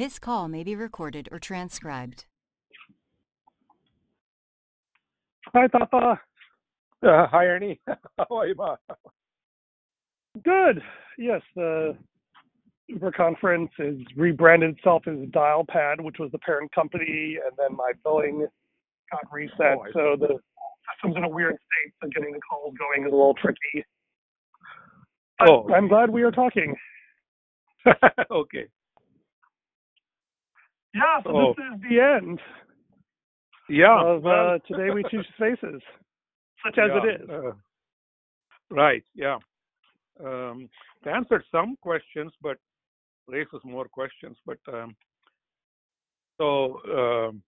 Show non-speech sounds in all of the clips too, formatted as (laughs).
This call may be recorded or transcribed. Hi, Papa. Uh, hi, Ernie. (laughs) How are you, Ma? Good. Yes, the Uber conference has rebranded itself as Dialpad, which was the parent company, and then my billing got reset. Oh, so the system's in a weird state, so getting the calls going is a little tricky. But Oh. I'm glad we are talking. (laughs) okay. Yeah, so Oh. this is the end Yeah. of uh, Today We Choose Faces, such as yeah, it is. uh, right. Yeah. Um, it answered some questions, but raises more questions. But um, so um,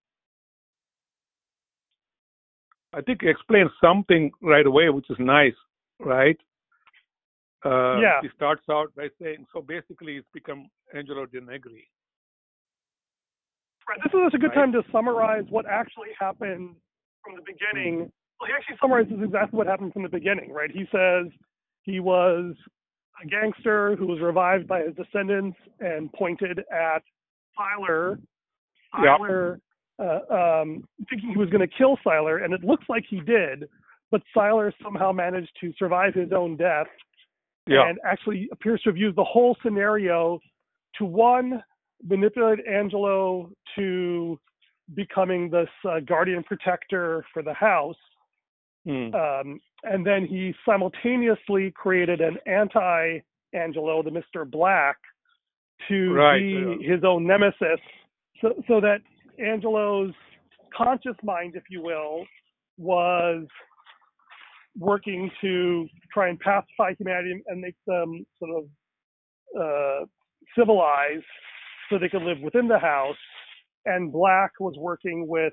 I think you explained something right away, which is nice, right? Uh, Yeah. He starts out by saying, so basically, it's become Angelo di Negri. Right, this is a good time to summarize what actually happened from the beginning. Well, he actually summarizes exactly what happened from the beginning, right? He says he was a gangster who was revived by his descendants and pointed at Siler. Yeah. Siler, uh, um, thinking he was going to kill Siler, and it looks like he did, but Siler somehow managed to survive his own death Yeah. and actually appears to have used the whole scenario to one manipulate Angelo to becoming this uh, guardian protector for the house, Hmm. um, and then he simultaneously created an anti-Angelo, the Mister Black, to Right, be yeah. his own nemesis, so so that Angelo's conscious mind, if you will, was working to try and pacify humanity and make them sort of uh, civilized so they could live within the house. And Black was working with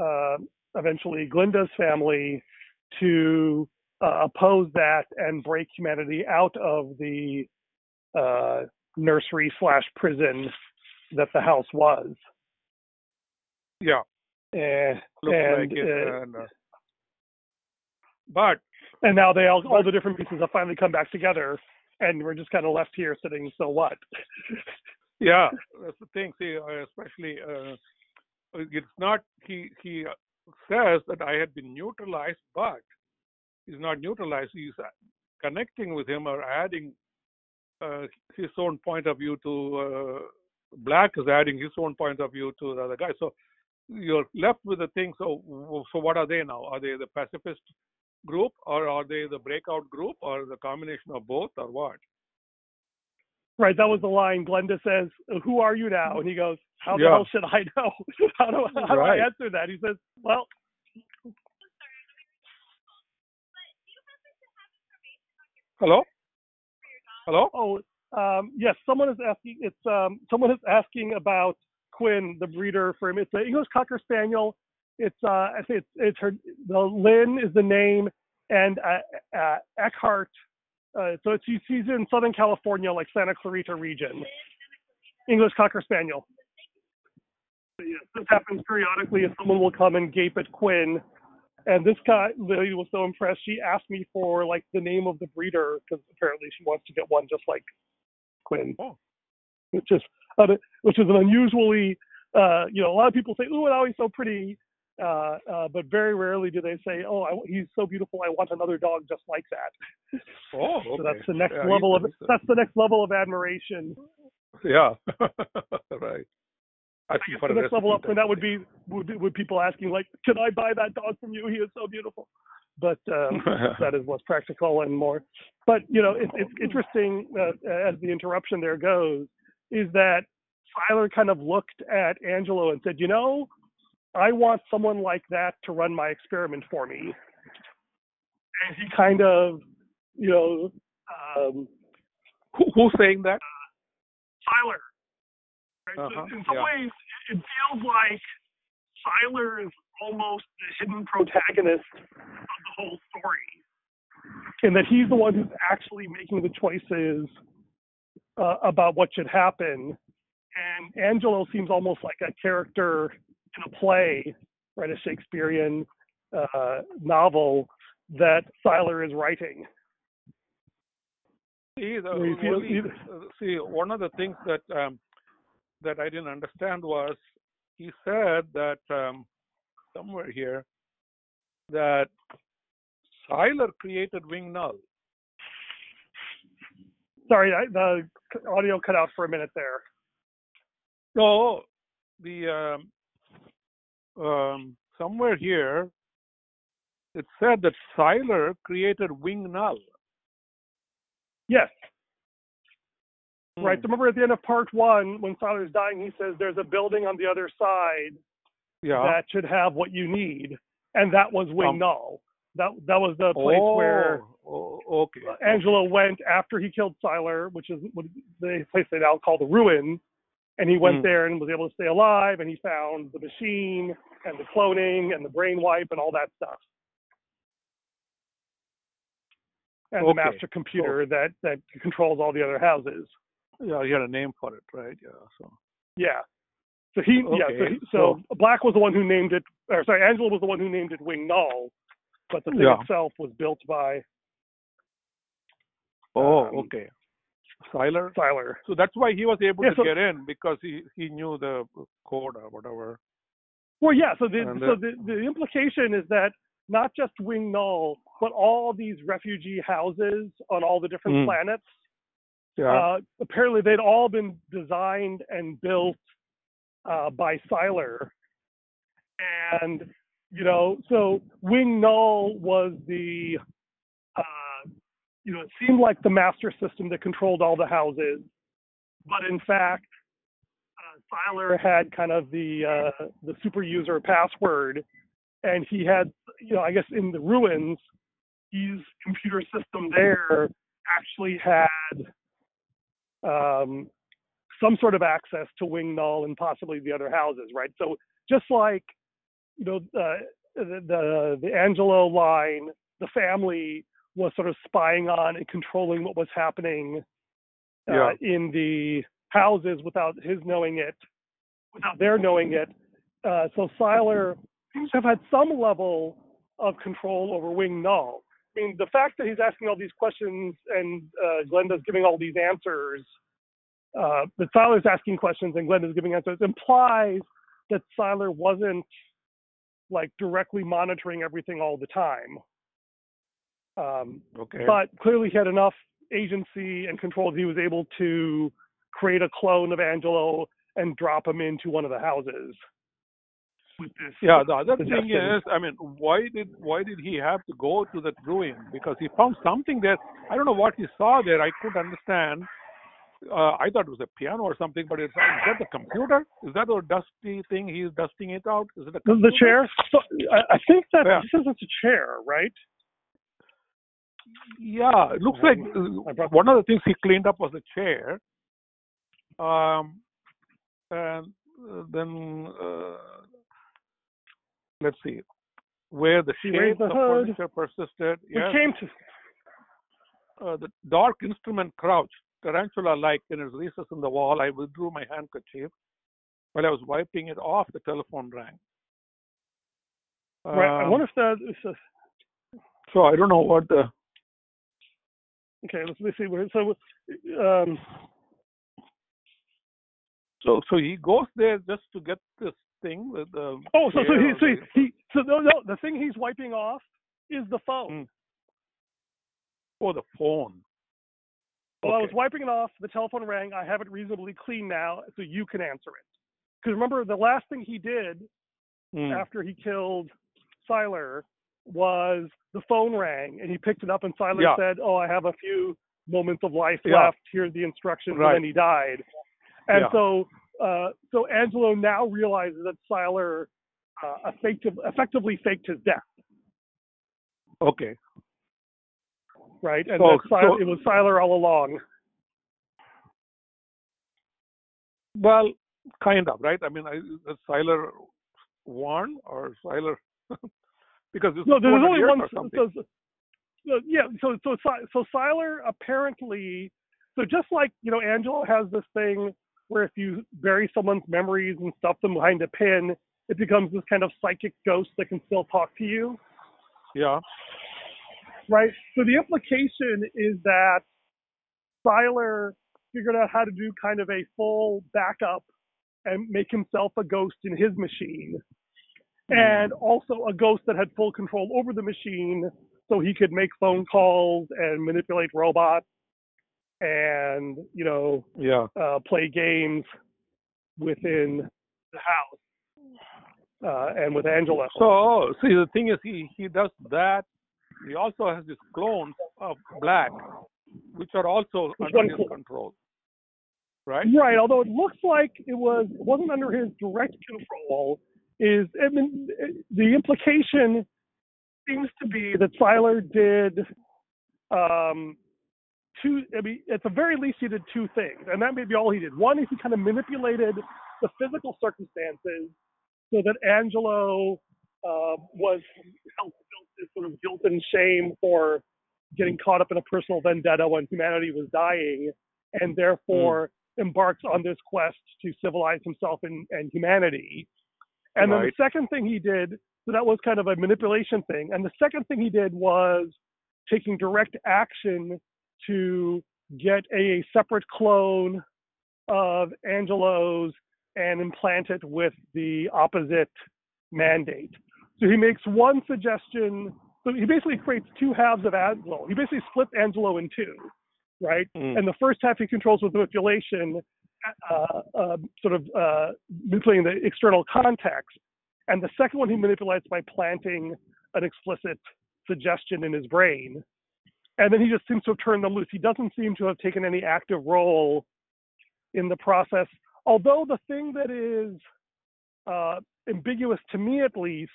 uh, eventually Glenda's family to uh, oppose that and break humanity out of the uh, nursery slash prison that the house was. Yeah. And, and, like it. uh, and, but and now they all all the different pieces have finally come back together, and we're just kind of left here sitting. So what? (laughs) yeah, that's the thing. See, uh, especially uh, it's not. He he says that I had been neutralized, but he's not neutralized. He's uh, connecting with him or adding uh, his own point of view to. Uh, Black is adding his own point of view to the other guy. So you're left with the thing. So so what are they now? Are they the pacifist group, or are they the breakout group, or the combination of both, or what? Right, that was the line. Glenda says, "Who are you now?" And he goes, "How the Yeah. hell should I know? (laughs) how do how do Right. I answer that?" He says, "Well, Hello. Hello. oh, um, yes, someone is asking. It's um, someone is asking about Quinn, the breeder for him. It's an English Cocker Spaniel. It's uh, I think it's it's her. The Lynn is the name, and uh, uh, Eckhart. Uh, so it's he's in Southern California, like Santa Clarita region. English Cocker Spaniel. Yes, this happens periodically. If someone will come and gape at Quinn, and this guy lady was so impressed, she asked me for like the name of the breeder because apparently she wants to get one just like Quinn, Oh. which is uh, which is an unusually uh, you know a lot of people say, "Oh, now he's so pretty," uh, uh, but very rarely do they say, "Oh, I, he's so beautiful. I want another dog just like that." (laughs) Oh, So okay. that's the next Yeah, level of that's the next level of admiration. Yeah. (laughs) right. Think the next level up from that would be would, be- would people asking like, "Can I buy that dog from you? He is so beautiful." But um, (laughs) that is what's practical and more. But you know, it, it's interesting uh, as the interruption there goes, is that Siler kind of looked at Angelo and said, "You know, I want someone like that to run my experiment for me." And he kind of, you know, um, Who, who's saying that? Siler. Right? Uh-huh, in some yeah. ways, it feels like Siler is almost the hidden protagonist of the whole story, and that he's the one who's actually making the choices uh, about what should happen. And Angelo seems almost like a character in a play, right? A Shakespearean uh, novel that Siler is writing. See, the, Where you feel only- see, one of the things that um, that I didn't understand was he said that um, somewhere here that Siler created Wing Null. Sorry, I, the audio cut out for a minute there. So the um, um, somewhere here it said that Siler created Wing Null. Yes, right. Hmm. So remember at the end of part one, when Siler's dying, he says there's a building on the other side Yeah. that should have what you need, and that was Wing Um, Null. That that was the place where Oh, oh, okay. Angelo went after he killed Siler, which is what the place they now call the Ruin, and he went Mm. there and was able to stay alive, and he found the machine and the cloning and the brain wipe and all that stuff, and Okay. the master computer that that controls all the other houses. Yeah, he had a name for it, right? Yeah. So. Yeah. So he, yeah. So, Okay, he, so Black was the one who named it, or sorry, Angelo was the one who named it Wing Null, but the thing Yeah. itself was built by Oh, Um, okay. Siler. Siler. So that's why he was able Yeah, to so- get in because he he knew the code or whatever. Well, yeah. So the And, so the, the implication is that not just Wing Null, but all these refugee houses on all the different Mm. planets. Yeah. Uh, apparently, they'd all been designed and built uh, by Siler, and you know, so Wing Null was the, uh, you know, it seemed like the master system that controlled all the houses, but in fact, uh, Siler had kind of the uh, the super user password, and he had, you know, I guess in the ruins, his computer system there actually had um, some sort of access to Wing Null and possibly the other houses, right? So just like you know uh, the, the the Angelo line, the family was sort of spying on and controlling what was happening uh, Yeah. in the houses without his knowing it, without their knowing it. Uh, so Siler seems to have had some level of control over Wing Null. I mean, the fact that he's asking all these questions and uh, Glenda's giving all these answers, uh, that Siler's asking questions and Glenda's giving answers implies that Siler wasn't like directly monitoring everything all the time. Um, okay. but clearly he had enough agency and control that he was able to create a clone of Angelo and drop him into one of the houses. This, yeah. The other suggestion. thing is, I mean, why did why did he have to go to that ruin? Because he found something there. I don't know what he saw there. I couldn't understand. Uh, I thought it was a piano or something, but it's is that the computer? Is that a dusty thing? He's dusting it out. Is it a the, computer? the chair. So I, I think that Yeah. he says it's a chair, right? Yeah, it looks like uh, one of the things he cleaned up was the chair. Um, and uh, then uh, let's see where the He shape raised the of furniture persisted. Yes, came to uh, the dark instrument crouched, tarantula-like in its recess in the wall. I withdrew my handkerchief. While I was wiping it off, the telephone rang. right. I Um, wonder if that is a, so I don't know what the okay. Let's, let's see. where- So um, so so he goes there just to get this thing with the oh, so so he so he, he so no no the thing he's wiping off is the phone. Mm. oh the phone. Well, I was wiping it off. The telephone rang. I have it reasonably clean now, so you can answer it. Because remember, the last thing he did Mm. after he killed Siler was the phone rang, and he picked it up, and Siler Yeah. said, "Oh, I have a few moments of life Yeah. left. Here's the instructions," Right. and then he died. And Yeah. so, uh, so Angelo now realizes that Siler uh, effective, effectively faked his death, Okay. right? And So- Siler, so- it was Siler all along. Well, kind of, right? I mean, I, Siler one or Siler (laughs) because it's No, there's only one. So, yeah, so so so Siler apparently, so just like you know, Angelo has this thing where if you bury someone's memories and stuff them behind a pin, it becomes this kind of psychic ghost that can still talk to you, yeah. right? So the implication is that Siler figured out how to do kind of a full backup and make himself a ghost in his machine, and also a ghost that had full control over the machine, so he could make phone calls and manipulate robots, and you know Yeah. uh, play games within the house uh, and with Angelo. So see, the thing is, he he does that. He also has this clones of black, which are also Which under his clone? control, right? Right, although it looks like it was it wasn't under his direct control. Is I mean, the implication seems to be that Siler did um, two. I mean, at the very least, he did two things, and that may be all he did. One is he kind of manipulated the physical circumstances so that Angelo uh, was felt this sort of guilt and shame for getting caught up in a personal vendetta when humanity was dying, and therefore embarks on this quest to civilize himself and, and humanity. And then the second thing he did, so that was kind of a manipulation thing. And the second thing he did was taking direct action to get a separate clone of Angelo's and implant it with the opposite mandate. So he makes one suggestion. So he basically creates two halves of Angelo. He basically splits Angelo in two, right? Mm. And the first half he controls with manipulation, sort of uh, manipulating the external context. And the second one he manipulates by planting an explicit suggestion in his brain. And then he just seems to have turned them loose. He doesn't seem to have taken any active role in the process. Although the thing that is uh, ambiguous to me, at least,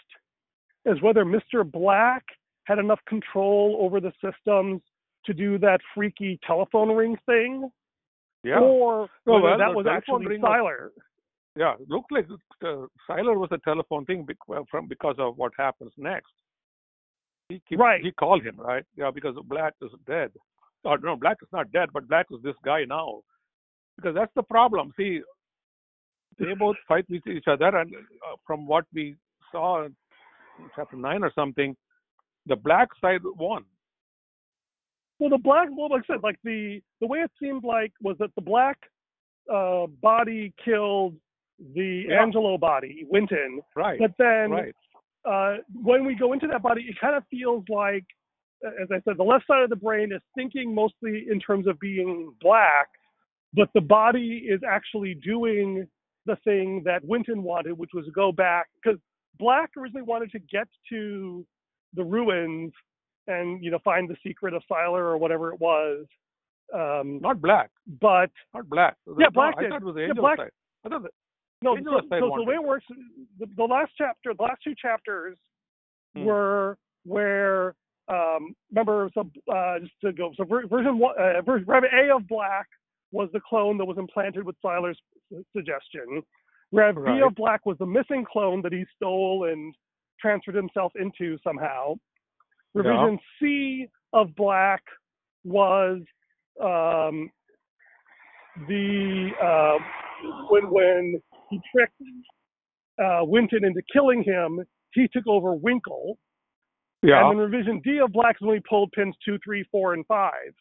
is whether Mr. Black had enough control over the systems to do that freaky telephone ring thing, Yeah. or No, well, that was actually Siler. Yeah, it looked like uh, Siler was a telephone thing bec- well, from because of what happens next. He keep, Right. He called him right. Yeah, because Black is dead. Or no, Black is not dead, but Black is this guy now. Because that's the problem. See, they both (laughs) fight with each other, and uh, from what we saw in chapter nine or something, the Black side won. Well, the black, well, like I said, like the the way it seemed like was that the black uh, body killed the Yeah. Angelo body, Winton, Right. but then right. uh, when we go into that body, it kind of feels like, as I said, the left side of the brain is thinking mostly in terms of being black, but the body is actually doing the thing that Winton wanted, which was go back because Black originally wanted to get to the ruins and you know find the secret of Siler or whatever it was. Um, Not Black. but Not Black. Yeah, No, Black I thought it was the Yeah, Black- side. I thought that, no, so, side so the way it. works, the, the last chapter, the last two chapters Hmm. were where um, remember so uh, just to go so version one uh, version A of Black was the clone that was implanted with Siler's suggestion. Rev B of Black was the missing clone that he stole and transferred himself into somehow. Yeah. Revision C of Black was um, the uh, when when he tricked uh, Winton into killing him, he took over Winkle. yeah. And then revision D of Black is when he pulled pins two, three, four, and five,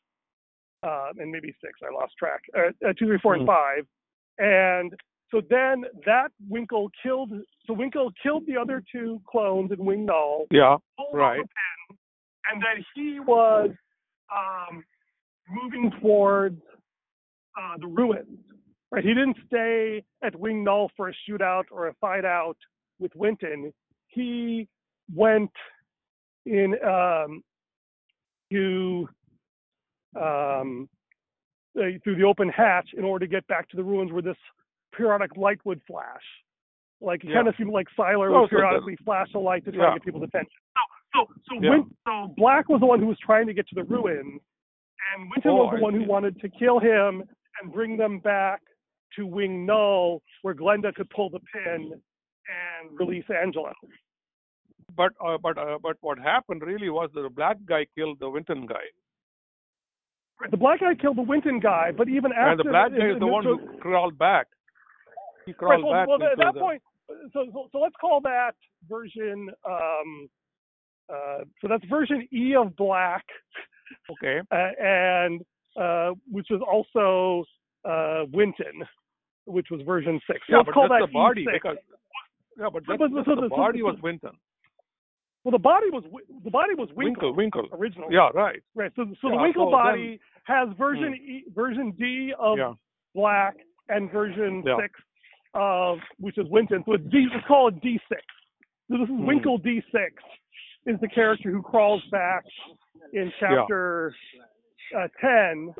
uh, and maybe six. I lost track. Uh, uh, two, three, four, and Hmm. five. And so then that Winkle killed. So Winkle killed the other two clones in Wing Null. yeah. Right. pin, and then he was um, moving towards uh, the ruins. Right, he didn't stay at Wing Null for a shootout or a fight out with Winton. He went in um, to um, uh, through the open hatch in order to get back to the ruins where this periodic light would flash. Like it Yeah. kind of seemed like Siler Oh, would so periodically flash a light to try Yeah. to get people's attention. So, so, so, Yeah. Win- so Black was the one who was trying to get to the ruins, and Winton Oh, was the one who wanted to kill him and bring them back to Wing Null, where Glenda could pull the pin and release Angelo. But uh, but uh, but what happened really was that the black guy killed the Winton guy, The black guy killed the Winton guy, but even after and the black guy is the one who crawled back. He Right, crawled well, back well, at that the. point, so, so so let's call that version. Um, uh, so that's version E of Black, Okay. (laughs) uh, and uh, which was also uh, Winton, which was version six. Yeah, let's but call that's that the body E6. because yeah, but that's, but- that's so the so- body so- was Winton. Well, the body was the body was Winkle, Winkle, Winkle. originally. Yeah, right. Right. So, so the Winkle so then- body has version e, version D of Yeah. black and version Yeah. six of which is Winton. So it's D. Let's call it D six. So this is Hmm. Winkle D six is the character who crawls back in chapter uh, ten.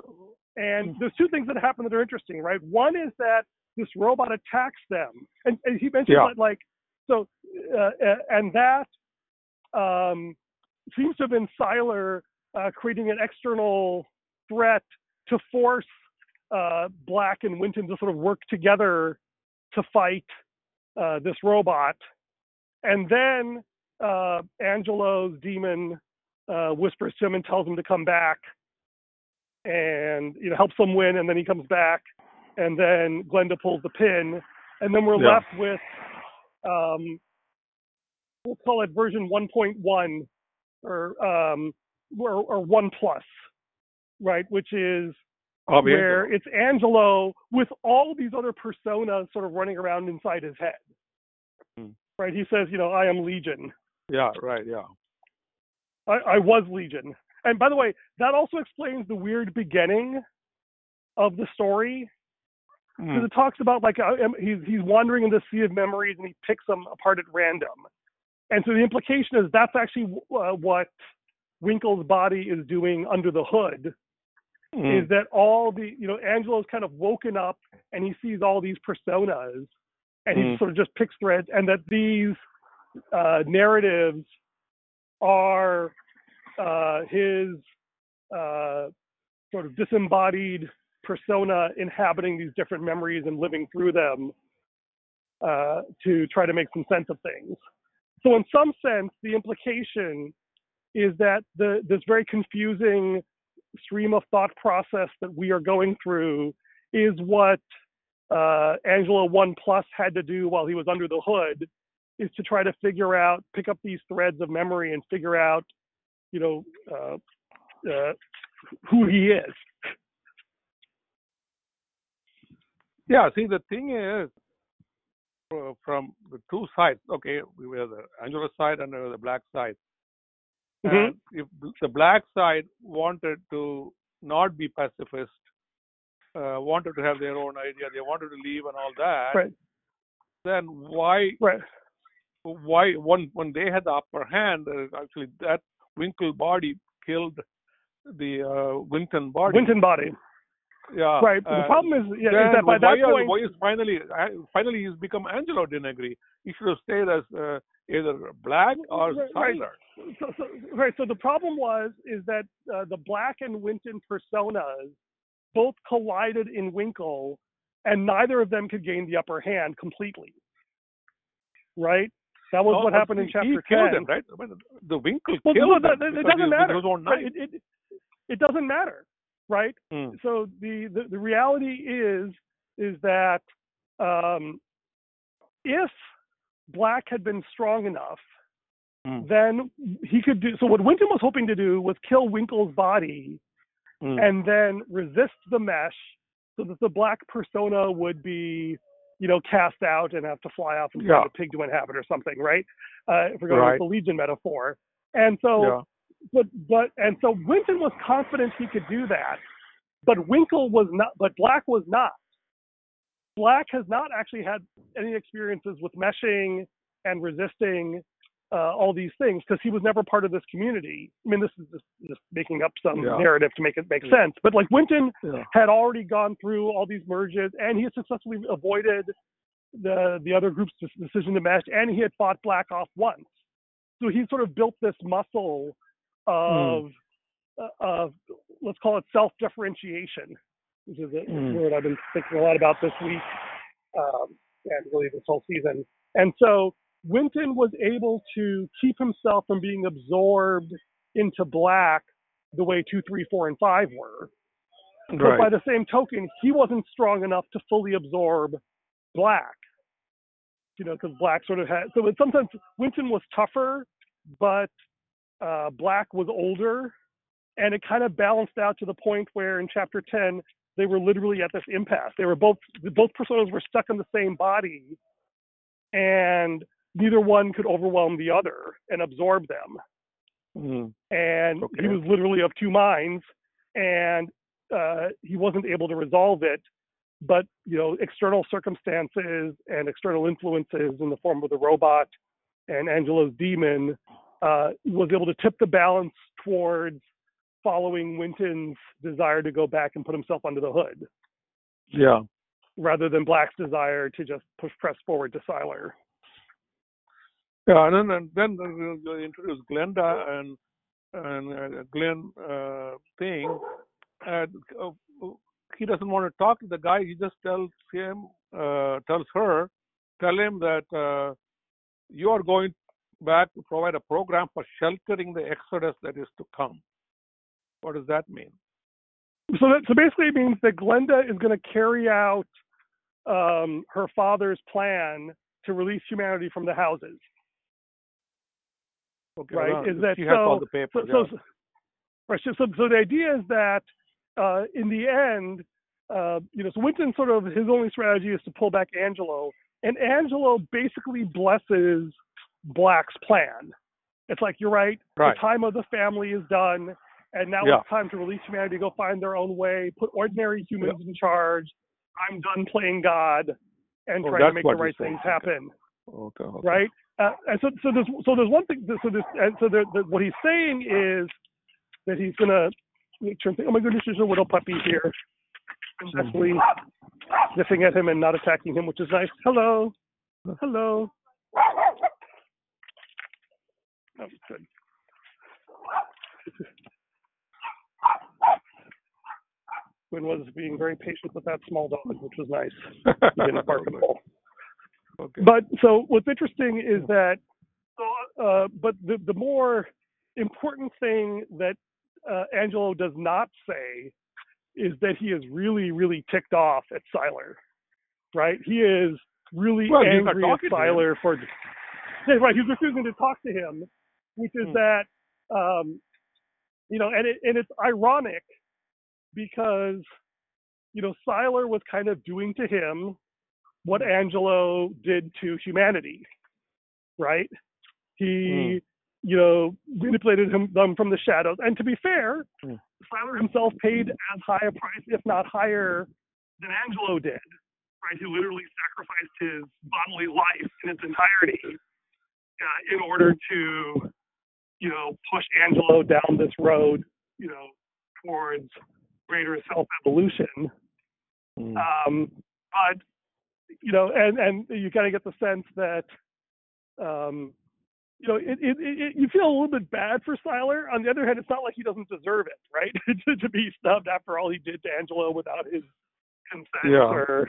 And there's two things that happen that are interesting, right? One is that this robot attacks them, and, and he mentions Yeah. that like so, uh, uh, and that um, seems to have been Siler uh, creating an external threat to force uh, Black and Winton to sort of work together to fight uh, this robot. And then uh, Angelo's demon uh, whispers to him and tells him to come back and you know helps him win and then he comes back and then Glenda pulls the pin and then we're Yeah. left with um, we'll call it version 1.1 or um, or, or 1 plus right which is where it's Angelo with all these other personas sort of running around inside his head. Hmm. Right? He says, you know, I am Legion. Yeah, right. Yeah. I, I was Legion. And by the way, that also explains the weird beginning of the story because Mm. it talks about like uh, he's he's wandering in the sea of memories and he picks them apart at random. And so the implication is that's actually uh, what Winkle's body is doing under the hood Mm. is that all the you know Angelo's kind of woken up and he sees all these personas and he Mm. sort of just picks threads and that these uh, narratives are uh, his uh, sort of disembodied persona inhabiting these different memories and living through them uh, to try to make some sense of things. So in some sense, the implication is that the this very confusing stream of thought process that we are going through is what uh, Angelo One Plus had to do while he was under the hood, is to try to figure out, pick up these threads of memory and figure out, you know, uh, uh, who he is. Yeah, see, the thing is, uh, from the two sides, okay, we have the Angelo side and the black side. Mhm. And if the black side wanted to not be pacifist, uh, wanted to have their own idea, they wanted to leave and all that, Right. then why, Right. Why when when they had the upper hand, uh, actually that Winkle body killed the uh, Winton body. Winton body. yeah. Right. But the uh, problem is, yeah, is that by that are- point, why is finally uh, finally he's become Angelo di Negri? He should have stayed as uh, either black or Right, right. So, so, right. So the problem was is that uh, the Black and Winton personas both collided in Winkle, and neither of them could gain the upper hand completely. Right. That was No, what but happened in chapter he killed ten. him, right? The Winkle Well, killed no, him it doesn't matter. with his own Right, knife. It, it, it doesn't matter, right? Hmm. So the, the, the reality is is that um, if Black had been strong enough, Hmm. then he could do. So what Winton was hoping to do was kill Winkle's body Hmm. and then resist the mesh, so that the Black persona would be, you know, cast out and have to fly off and find Yeah. a pig to inhabit or something, right? Uh, if we're going Right. with the Legion metaphor. And so yeah. but but and so Winton was confident he could do that, but Winkle was not. But Black was not. Black has not actually had any experiences with meshing and resisting uh, all these things because he was never part of this community. I mean, this is just, just making up some Yeah. narrative to make it make sense. But like Winton Yeah. had already gone through all these merges, and he had successfully avoided the the other group's decision to mesh, and he had fought Black off once. So he sort of built this muscle of uh, of let's call it self differentiation, which is a Mm. word I've been thinking a lot about this week um, and really this whole season. And so Winton was able to keep himself from being absorbed into Black the way two, three, four, and five were. But by the same token, he wasn't strong enough to fully absorb black. You know, because black sort of had so it, sometimes Winton was tougher, but uh, black was older, and it kind of balanced out to the point where in chapter ten, they were literally at this impasse. They were both both personas were stuck in the same body, and neither one could overwhelm the other and absorb them. Mm. And Okay. he was literally of two minds, and uh, he wasn't able to resolve it. But you know, external circumstances and external influences in the form of the robot and Angelo's demon uh, was able to tip the balance towards following Winton's desire to go back and put himself under the hood, Yeah. rather than Black's desire to just push press forward to Siler. Yeah, and then and then you introduce Glenda and and uh, Glenn uh, thing, and uh, he doesn't want to talk to the guy. He just tells him, uh, tells her, tell him that uh, you are going back to provide a program for sheltering the exodus that is to come. What does that mean? So that so basically it means that Glenda is going to carry out um, her father's plan to release humanity from the houses. Okay, Right, is that so- the So, yeah. right, so, so, so the idea is that uh, in the end, uh, you know, so Winton sort of his only strategy is to pull back Angelo, and Angelo basically blesses Black's plan. It's like you're right, Right. the time of the family is done, and now Yeah. it's time to release humanity, go find their own way, put ordinary humans in charge. I'm done playing God and Oh, trying to make the right things happen Okay, okay. right? Uh, and so, so there's so there's one thing. So and so there, the, what he's saying is that he's gonna sure. Oh my goodness, there's a little puppy here. Actually sniffing at him and not attacking him, which is nice. Hello, hello. Oh, good. Quinn was being very patient with that small dog, which was nice. He didn't bark at all. Okay. But so what's interesting is that, uh, but the, the more important thing that uh, Angelo does not say is that he is really, really ticked off at Siler, right? He is really Well, angry at. Siler for, yeah, (laughs) right? He's refusing to talk to him, which is Hmm. that, um, you know, and it, and it's ironic because, you know, Siler was kind of doing to him what Angelo did to humanity, right? He, you know, manipulated him, them from the shadows. And to be fair. Siler himself paid as high a price, if not higher, than Angelo did, right? He literally sacrificed his bodily life in its entirety uh, in order to, you know, push Angelo down this road, you know, towards greater self-evolution. Mm. Um, but you know, and and you kind of get the sense that, um, you know, it, it, it, you feel a little bit bad for Siler. On the other hand, it's not like he doesn't deserve it, right? (laughs) to, to be snubbed after all he did to Angelo without his consent, Yeah. or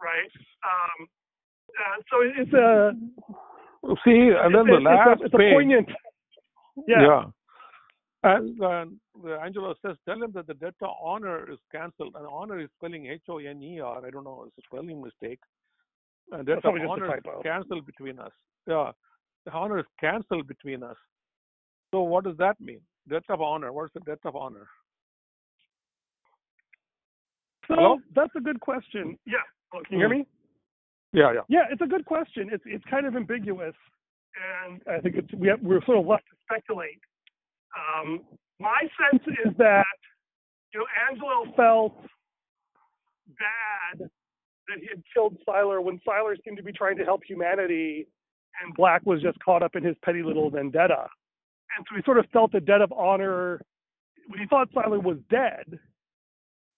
right. Um, uh, so it- it's a See, and then it's, the it's last a, it's a poignant. Yeah. And then uh, the Angelo says, tell him that the debt to honor is cancelled. And honor is spelling H O N E R. I don't know, it's a spelling mistake. Uh, and debt That's of probably a honor is cancelled between us. Yeah. The honor is cancelled between us. So what does that mean? Debt of honor. What's the debt of honor? So Hello? that's a good question. Mm, yeah. Oh, can you hear Hmm. me? Yeah, yeah. Yeah, it's a good question. It's it's kind of ambiguous, and I think it's we have, we're sort of left to speculate. Um, my sense is that you know Angelo felt bad that he had killed Siler when Siler seemed to be trying to help humanity, and Black was just caught up in his petty little vendetta, and so he sort of felt a debt of honor when he thought Siler was dead.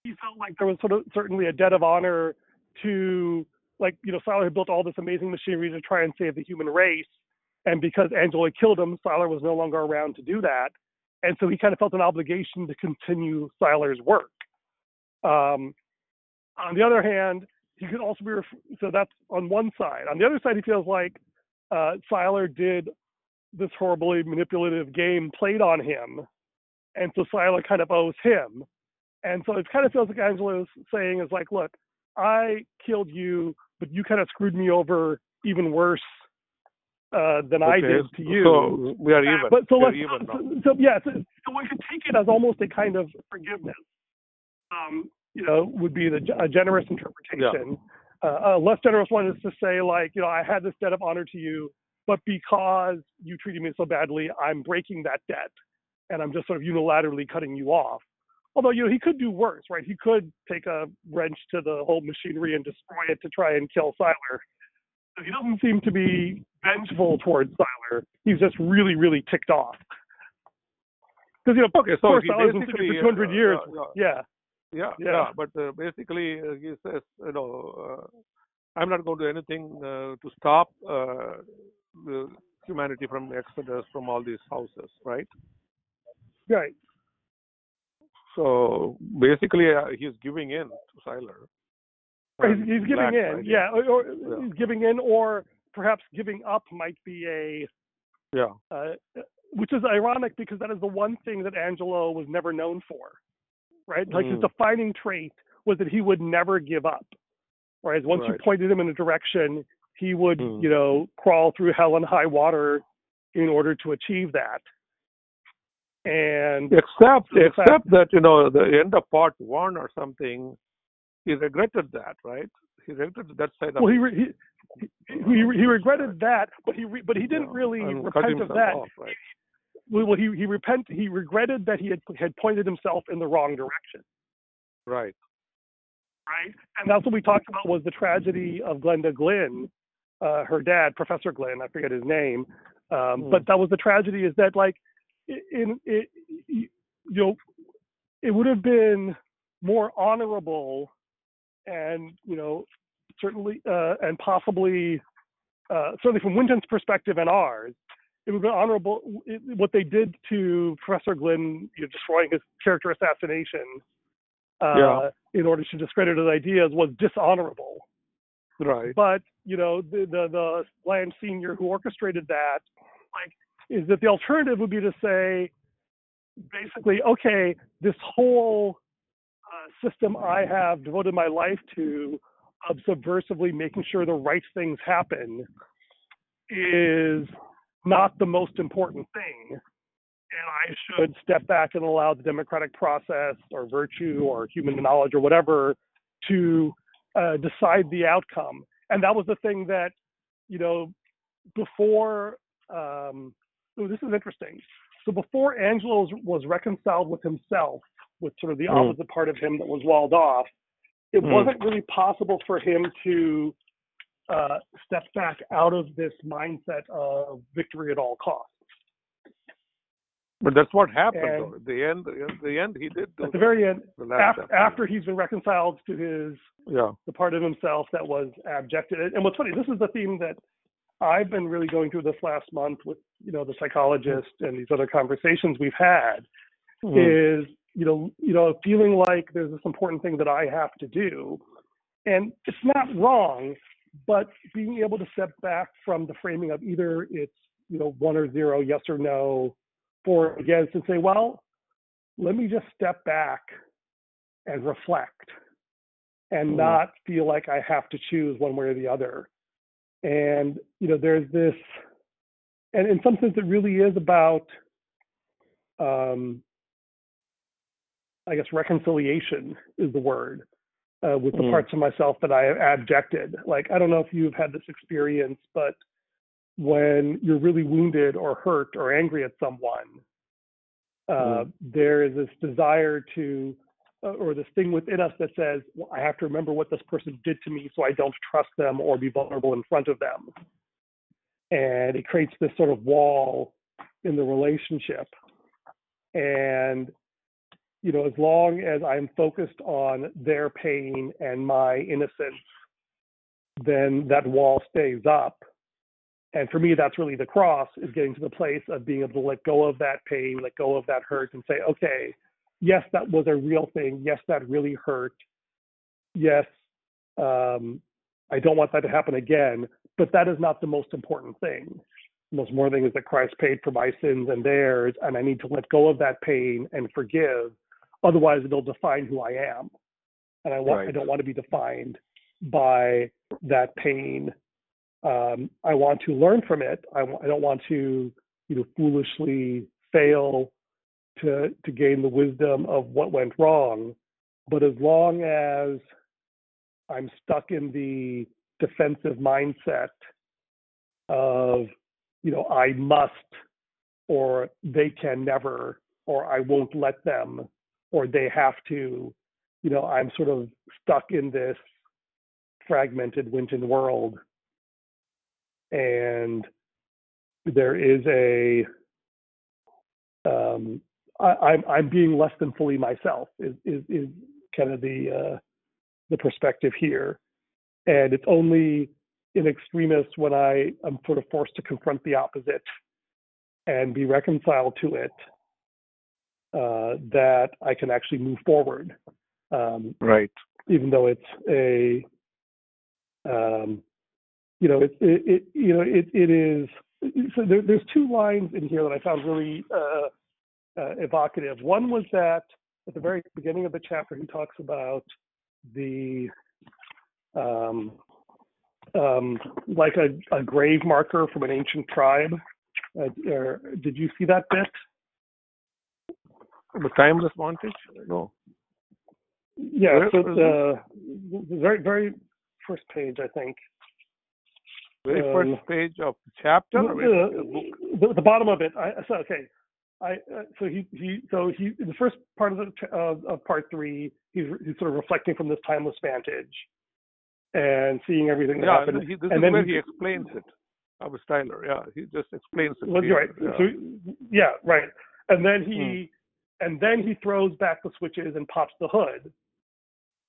He felt like there was sort of certainly a debt of honor to like you know Siler had built all this amazing machinery to try and save the human race, and because Angelo killed him, Siler was no longer around to do that, and so he kind of felt an obligation to continue Siler's work. Um, on the other hand, he could also be ref- so that's on one side. On the other side, he feels like uh, Siler did this horribly manipulative game played on him, and so Siler kind of owes him. And so it kind of feels like Angelo is saying is like, look, I killed you, but you kind of screwed me over even worse uh, than I did to you. So we are even. But so we let's even so, so yeah, so, so one could take it as almost a kind of forgiveness. Um, you know, would be the a generous interpretation. Uh, a less generous one is to say like, you know, I had this debt of honor to you, but because you treated me so badly, I'm breaking that debt, and I'm just sort of unilaterally cutting you off. Although you know he could do worse, right? He could take a wrench to the whole machinery and destroy it to try and kill. So he doesn't seem to be vengeful towards Siler. He's just really, really ticked off. Because you know, Okay, of so course, he Siler's been for 200 uh, years. uh, Yeah, Yeah, Yeah. yeah, but uh, basically uh, he says, you know, uh, I'm not going to do anything uh, to stop uh, the humanity from exodus from all these houses, right? right. So basically, uh, he's giving in to Siler. He's, he's giving in, yeah, or, or Yeah. he's giving in, or perhaps giving up might be a, Yeah, uh, which is ironic because that is the one thing that Angelo was never known for, right? Like his Mm. defining trait was that he would never give up, right? Once you pointed him in a direction, he would, Mm. you know, crawl through hell and high water in order to achieve that. And except except that you know the end of part one or something, he regretted that, right? He regretted that side of well, he re- he he, he, regretted that, but he re- but he didn't Yeah, really repent of that. off, right? Well, he he repent he regretted that he had had pointed himself in the wrong direction, Right. right? And that's what we talked about was the tragedy of Glenda Glynn, uh, her dad, Professor Glynn, I forget his name, um, Hmm. but that was the tragedy is that like in it you know it would have been more honorable and you know certainly uh, and possibly uh, certainly from Winton's perspective and ours, it would be honorable it, what they did to Professor Glynn, you know, destroying his character assassination uh, Yeah. in order to discredit his ideas was dishonorable. Right. But you know the the, the Senior who orchestrated that, like, is that the alternative would be to say, basically, okay, this whole uh, system I have devoted my life to of subversively making sure the right things happen is not the most important thing. And I should step back and allow the democratic process or virtue or human knowledge or whatever to uh, decide the outcome. And that was the thing that, you know, before, um, oh, this is interesting. So before Angelo was, reconciled with himself, with sort of the Mm. opposite part of him that was walled off, it Mm. wasn't really possible for him to uh, step back out of this mindset of victory at all costs. But that's what happened. And- though. At the end, at the end, he did. At the very end, after, after he's been reconciled to his Yeah. the part of himself that was abjected. And what's funny, this is the theme that I've been really going through this last month with you know the psychologist and these other conversations we've had Mm. is you know you know feeling like there's this important thing that I have to do, and it's not wrong, but being able to step back from the framing of either it's you know one or zero, yes or no, for or against, and say, well, let me just step back and reflect and Mm. not feel like I have to choose one way or the other. And you know, there's this, and in some sense, it really is about, um, I guess, reconciliation is the word uh, with the Mm. parts of myself that I have abjected. Like I don't know if you've had this experience, but when you're really wounded or hurt or angry at someone, uh, there is this desire to, uh, or this thing within us that says, well, I have to remember what this person did to me so I don't trust them or be vulnerable in front of them. And it creates this sort of wall in the relationship. And, you know, as long as I'm focused on their pain and my innocence, then that wall stays up. And for me that's really the cross is getting to the place of being able to let go of that pain let go of that hurt and say okay yes that was a real thing. Yes that really hurt. Yes um, i don't want that to happen again. But that is not the most important thing. The most important thing is that christ paid for my sins and theirs and i need to let go of that pain and forgive otherwise it'll define who i am and i want i don't want to be defined by that pain um, I want to learn from it. I don't want to, you know, foolishly fail to to gain the wisdom of what went wrong. but as long as I'm stuck in the defensive mindset of, you know, I must, or they can never, or I won't let them, or they have to, you know, I'm sort of stuck in this fragmented Winton world. And there is a, um, I, I'm I'm being less than fully myself is is, is kind of the uh, the perspective here, and it's only in extremis when I am sort of forced to confront the opposite and be reconciled to it uh, that I can actually move forward. Um, Right. even though it's a um, you know it, it, it you know it, it is so there, there's two lines in here that I found really uh, uh, evocative. One was that at the very beginning of the chapter he talks about the um, um, like a, a grave marker from an ancient tribe. Uh, or, did you see that bit? The timeless vantage? No. Yeah, Where so the, the very very first page, I think. Very Um, first page of the chapter. or very first book? the, the, the bottom of it. I so okay. I uh, so he he so he in the first part of the ch- of, part three, he's, he's sort of reflecting from this timeless vantage and seeing everything that Yeah, happened. he, this and is then where he- he explains it. Albus Tyler, yeah, he just explains it. Well, right. yeah. So yeah, right. And then he Hmm. And then he throws back the switches and pops the hood.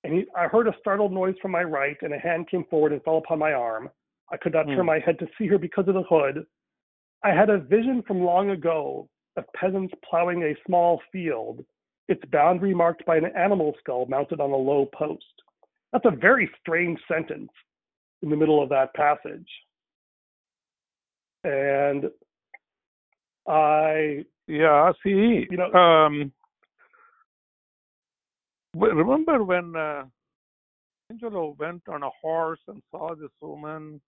And he, I heard a startled noise from my right, and a hand came forward and fell upon my arm. I could not Hmm. turn my head to see her because of the hood. I had a vision from long ago of peasants plowing a small field, its boundary marked by an animal skull mounted on a low post. That's a very strange sentence in the middle of that passage. And I Yeah, see, You know- um, remember when uh, Angelo went on a horse and saw this woman?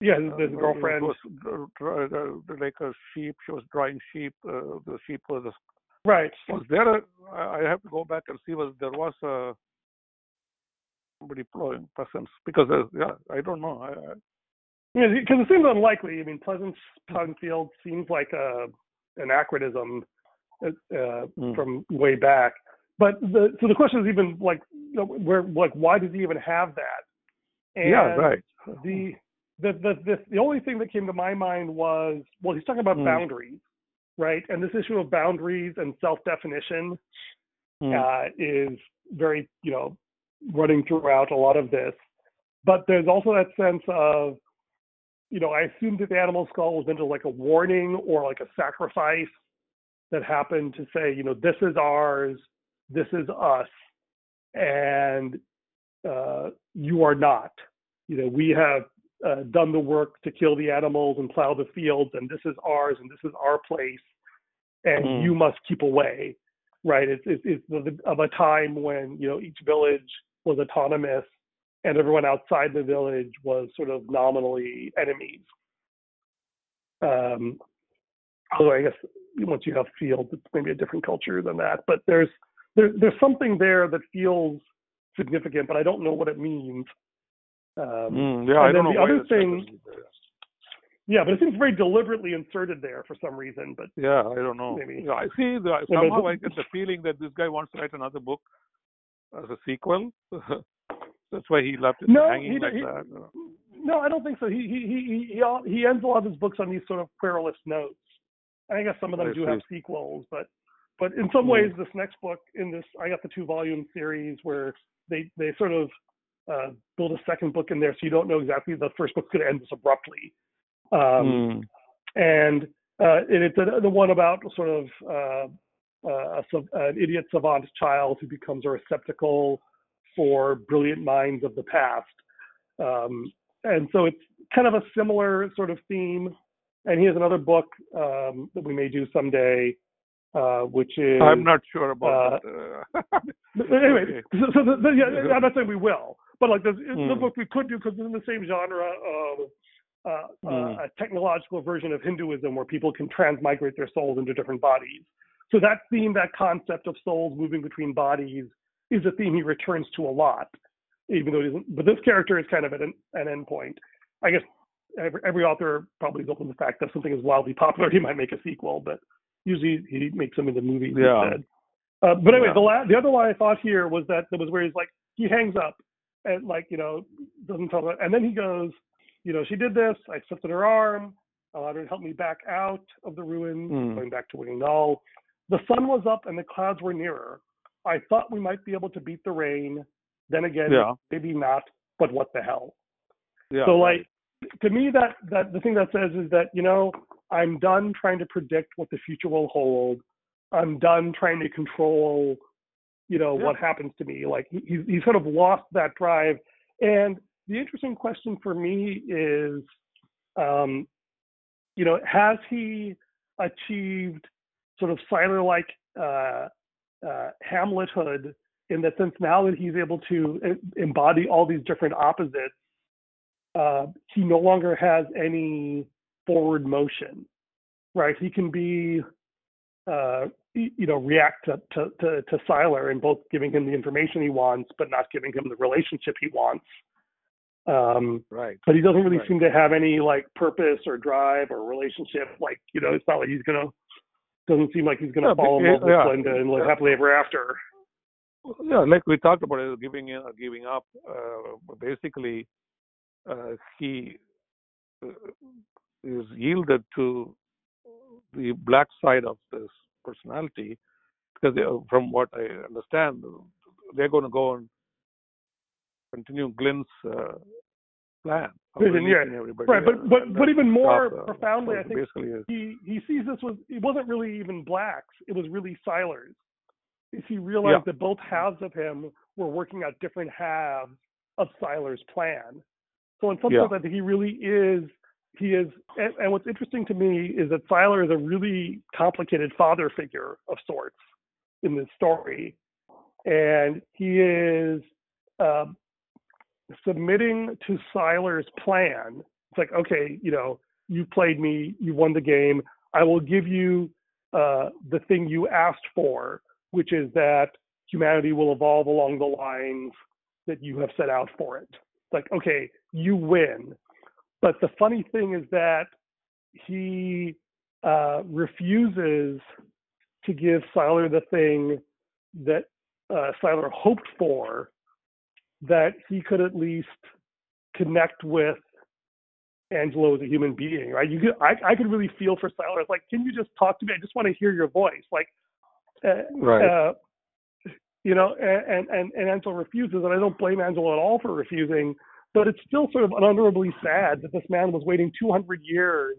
Yeah, his, uh, girlfriend. was uh, like a sheep. She was drawing sheep. Uh, the sheep was. a, Right. Was there? A, I have to go back and see. Was there was a somebody plowing peasants because uh, yeah, I don't know. I, I, Yeah, because it seems unlikely. I mean, Pleasant Field seems like a anachronism uh, Mm. from way back. But the so the question is even like where like why does he even have that? And yeah, right. The the, the the the only thing that came to my mind was well he's talking about Mm. boundaries, right? And this issue of boundaries and self definition Mm. uh, is very, you know, running throughout a lot of this. But there's also that sense of, you know, I assumed that the animal skull was into like a warning or like a sacrifice that happened to say, you know, this is ours, this is us, and uh, you are not. You know, we have uh, done the work to kill the animals and plow the fields, and this is ours, and this is our place, and Mm. you must keep away right? It's it's, it's the, of a time when you know each village was autonomous and everyone outside the village was sort of nominally enemies. Um, although I guess once you have fields, it's maybe a different culture than that. But there's there, there's something there that feels significant, but I don't know what it means. Um, Mm, yeah, I don't then know the other thing- yeah, but it seems very deliberately inserted there for some reason. But Yeah, I don't know. Maybe. Yeah, I see. The, somehow I get the feeling that this guy wants to write another book as a sequel. (laughs) That's why he left it No, hanging he- like he- that. No, I don't think so. He he he he he, all, he ends a lot of his books on these sort of querulous notes. I guess some of them I do see. have sequels, but but in some ways, this next book in this I got the two volume series where they they sort of uh, build a second book in there, so you don't know exactly the first book's going to end this abruptly. Um, Mm. and uh, and it's a, the one about sort of uh, uh, a, an idiot savant child who becomes a receptacle for brilliant minds of the past. Um, and so it's kind of a similar sort of theme. And he has another book um, that we may do someday, uh, which is I'm not sure about. Uh, but (laughs) anyway, Okay. so, so the, the, yeah, I'm not saying we will, but like the Hmm. book we could do because it's in the same genre of uh, uh, a technological version of Hinduism where people can transmigrate their souls into different bodies. So that theme, that concept of souls moving between bodies, is a theme he returns to a lot, even though he doesn't. But this character is kind of at an, an end point. I guess every, every author probably is open to the fact that if something is wildly popular, he might make a sequel, but usually he makes them into movies Yeah. instead. Uh, but anyway, Yeah. the la- the other line I thought here was that there was where he's like he hangs up and like you know doesn't tell her, and then he goes, you know, she did this. I slipped her arm, allowed her to help me back out of the ruins, Mm. going back to Winging Null. The sun was up and the clouds were nearer. I thought we might be able to beat the rain. Then again, Yeah. maybe not. But what the hell? Yeah. so right. like to me that that the thing that says is that you know i'm done trying to predict what the future will hold i'm done trying to control you know Yeah. what happens to me like he, he's he's sort of lost that drive and the interesting question for me is um you know has he achieved sort of Siler like uh uh hamlethood in the sense now that he's able to embody all these different opposites uh, he no longer has any forward motion, right? He can be, uh, you know, react to, to, to, to Siler in both giving him the information he wants, but not giving him the relationship he wants. Um, right. but he doesn't really Right. seem to have any like purpose or drive or relationship. Like, you know, it's not like he's gonna. Doesn't seem like he's gonna Yeah, fall in love with yeah. Glenda and live happily ever after. Yeah, like we talked about it, giving in or giving up. Uh, basically, uh, he uh, is yielded to the black side of this personality because they, from what I understand, they're going to go and continue Glenn's uh, plan. Vision, yeah. Right, but but and but even more profoundly, I think he he sees this was it wasn't really even blacks it was really Siler's he realized Yeah. that both halves of him were working out different halves of Siler's plan so in some Yeah. sense i think he really is he is and, and what's interesting to me is that Siler is a really complicated father figure of sorts in this story and he is um, submitting to Siler's plan it's like okay you know you played me, you won the game. I will give you uh, the thing you asked for, which is that humanity will evolve along the lines that you have set out for it. It's like, okay, you win. But the funny thing is that he uh, refuses to give Siler the thing that uh, Siler hoped for, that he could at least connect with Angelo as a human being, right? You could, I, I could really feel for Siler. It's like, can you just talk to me? I just want to hear your voice. Like, uh, Right. uh, you know, and, and, and Angelo refuses, and I don't blame Angelo at all for refusing, but it's still sort of unutterably sad that this man was waiting 200 years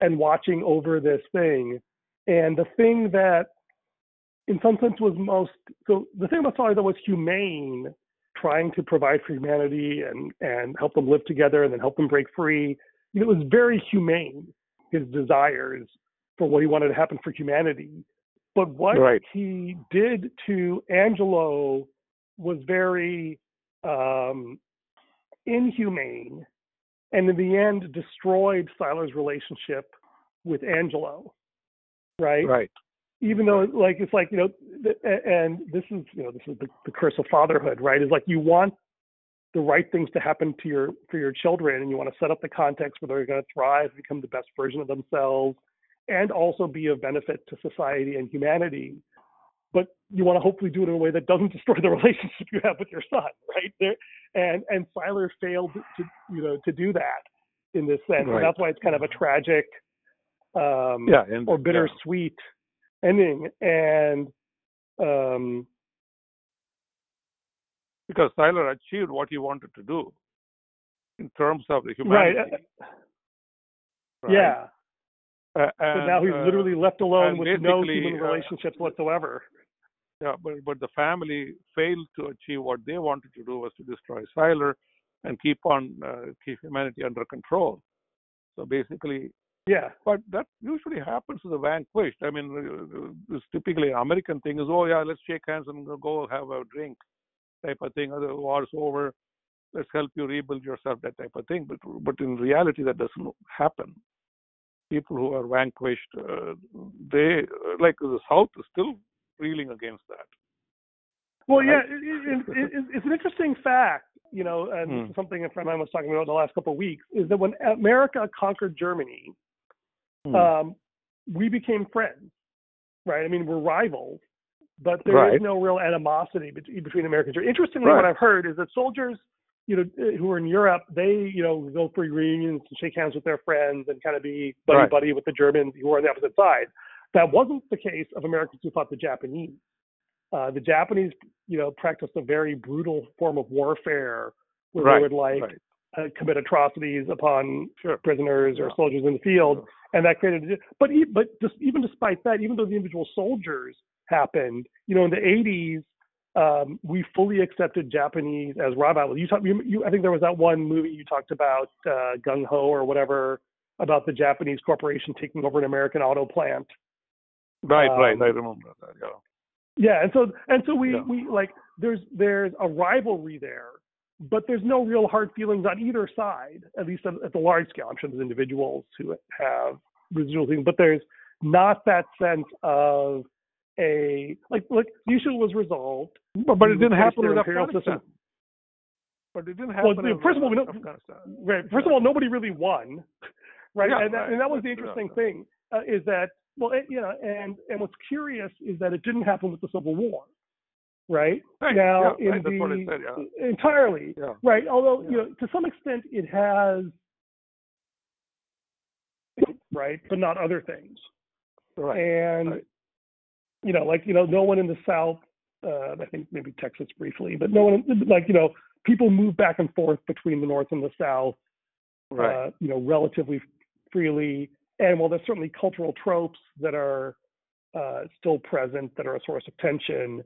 and watching over this thing. And the thing that, in some sense, was most, so the thing about Siler that was humane trying to provide for humanity and and help them live together and then help them break free. It was very humane his desires for what he wanted to happen for humanity. But what Right. he did to Angelo was very um, inhumane, and in the end destroyed Siler's relationship with Angelo. Right right. Even though like it's like you know and this is you know this is the, the curse of fatherhood right is like you want the right things to happen to your for your children and you want to set up the context where they're going to thrive become the best version of themselves and also be of benefit to society and humanity but you want to hopefully do it in a way that doesn't (laughs) destroy the relationship you have with your son right there and and Siler failed to you know to do that in this sense Right. and that's why it's kind of a tragic um Yeah. And, or yeah. Ending. And um, because Tyler achieved what he wanted to do in terms of the right, humanity. uh, right? yeah. Uh, and, now he's uh, literally left alone with no human uh, relationships whatsoever. yeah, but but the family failed to achieve what they wanted to do was to destroy Siler and keep on uh, keep humanity under control. So basically, Yeah, but that usually happens to the vanquished. I mean, uh, this typically American thing is, oh yeah, let's shake hands and go have a drink, type of thing. The war's over. Let's help you rebuild yourself, that type of thing. But but in reality, that doesn't happen. People who are vanquished, uh, they like the South is still reeling against that. Well, yeah, it, it, it, it's an interesting fact, you know, and Hmm. something a friend of mine was talking about in the last couple of weeks, is that when America conquered Germany, Hmm. um, we became friends, right? I mean, we're rivals, but there is Right. no real animosity bet- between Americans. Interestingly, what I've heard is that soldiers, you know, uh, who are in Europe, they, you know, go for reunions and shake hands with their friends and kind of be buddy Right. buddy with the Germans who are on the opposite side. That wasn't the case of Americans who fought the Japanese. Uh, the Japanese, you know, practiced a very brutal form of warfare where Right, they would like right. Uh, commit atrocities upon Sure. prisoners or Yeah. soldiers in the field, Sure. and that created. But e- but just, even despite that, even though the individual soldiers happened, you know, in the 80s, um, we fully accepted Japanese as rivals. You talk, you, you, I think there was that one movie you talked about, uh, Gung Ho or whatever, about the Japanese corporation taking over an American auto plant. Right, right. Um, I remember that. Yeah. Yeah, and so and so we Yeah. we like there's there's a rivalry there, but there's no real hard feelings on either side, at least at, at the large scale. I'm sure there's individuals who have residual things, but there's not that sense of a like look the issue was resolved. But, but it didn't happen imperial Afghanistan. system. But it didn't happen. the- in, first of all, we don't- Right. First of all, nobody really won, right? Yeah, and that, right. and that was the interesting thing uh, is that well, it, you know, and and what's curious is that it didn't happen with the Civil War, right? Right, now, yeah, right, in I the said, yeah. entirely Yeah. right. Although you know, to some extent, it has right, but not other things. Right. And right. you know, like you know, no one in the South. Uh, I think maybe Texas briefly, but no one like you know, people move back and forth between the North and the South Right. uh, you know, relatively freely. And while there's certainly cultural tropes that are uh, still present that are a source of tension,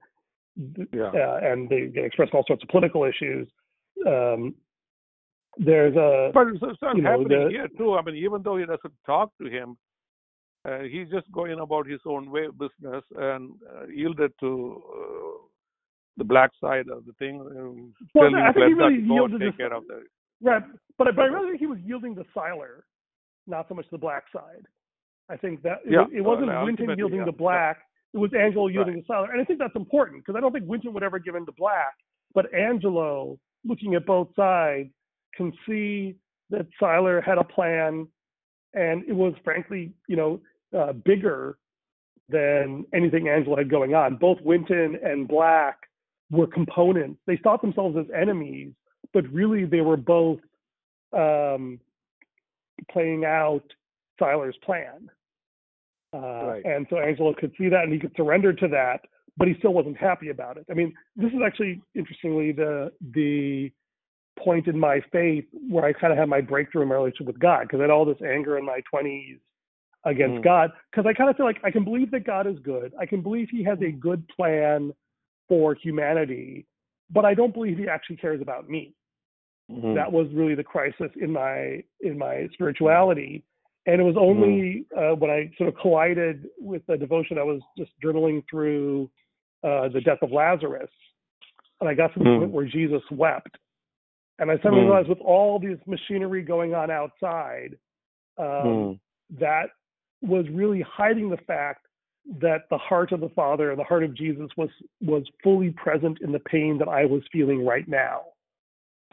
Yeah. uh, and they get expressed all sorts of political issues, um, there's a But it's, it's not you know, happening the- here too. I mean, even though he doesn't talk to him, uh, he's just going about his own way of business and uh, yielded to uh, the black side of the thing. Um, Well, I think he really to go and yielded take of that. right, but but I really think he was yielding to Siler, not so much the black side. I think that it, Yeah, was- it wasn't Winton yielding yeah, to black. It was Angelo yielding Right. to Siler, and I think that's important because I don't think Winton would ever give in to black. But Angelo, looking at both sides, can see that Siler had a plan, and it was frankly, you know, uh, bigger than anything Angelo had going on. Both Winton and Black were components. They thought themselves as enemies, but really they were both um, playing out Siler's plan. Uh, Right. And so Angelo could see that and he could surrender to that, but he still wasn't happy about it. I mean, this is actually interestingly the the point in my faith where I kind of had my breakthrough in my relationship with God because I had all this anger in my 20s against Mm. God because I kind of feel like I can believe that God is good. I can believe He has a good plan for humanity, but I don't believe He actually cares about me Mhm. that was really the crisis in my in my spirituality and it was only uh, when i sort of collided with the devotion i was just journaling through uh, the death of lazarus and i got to the Mm. point where jesus wept and i suddenly Mm. realized with all this machinery going on outside um, Mm. that was really hiding the fact that the heart of the father and the heart of jesus was was fully present in the pain that i was feeling right now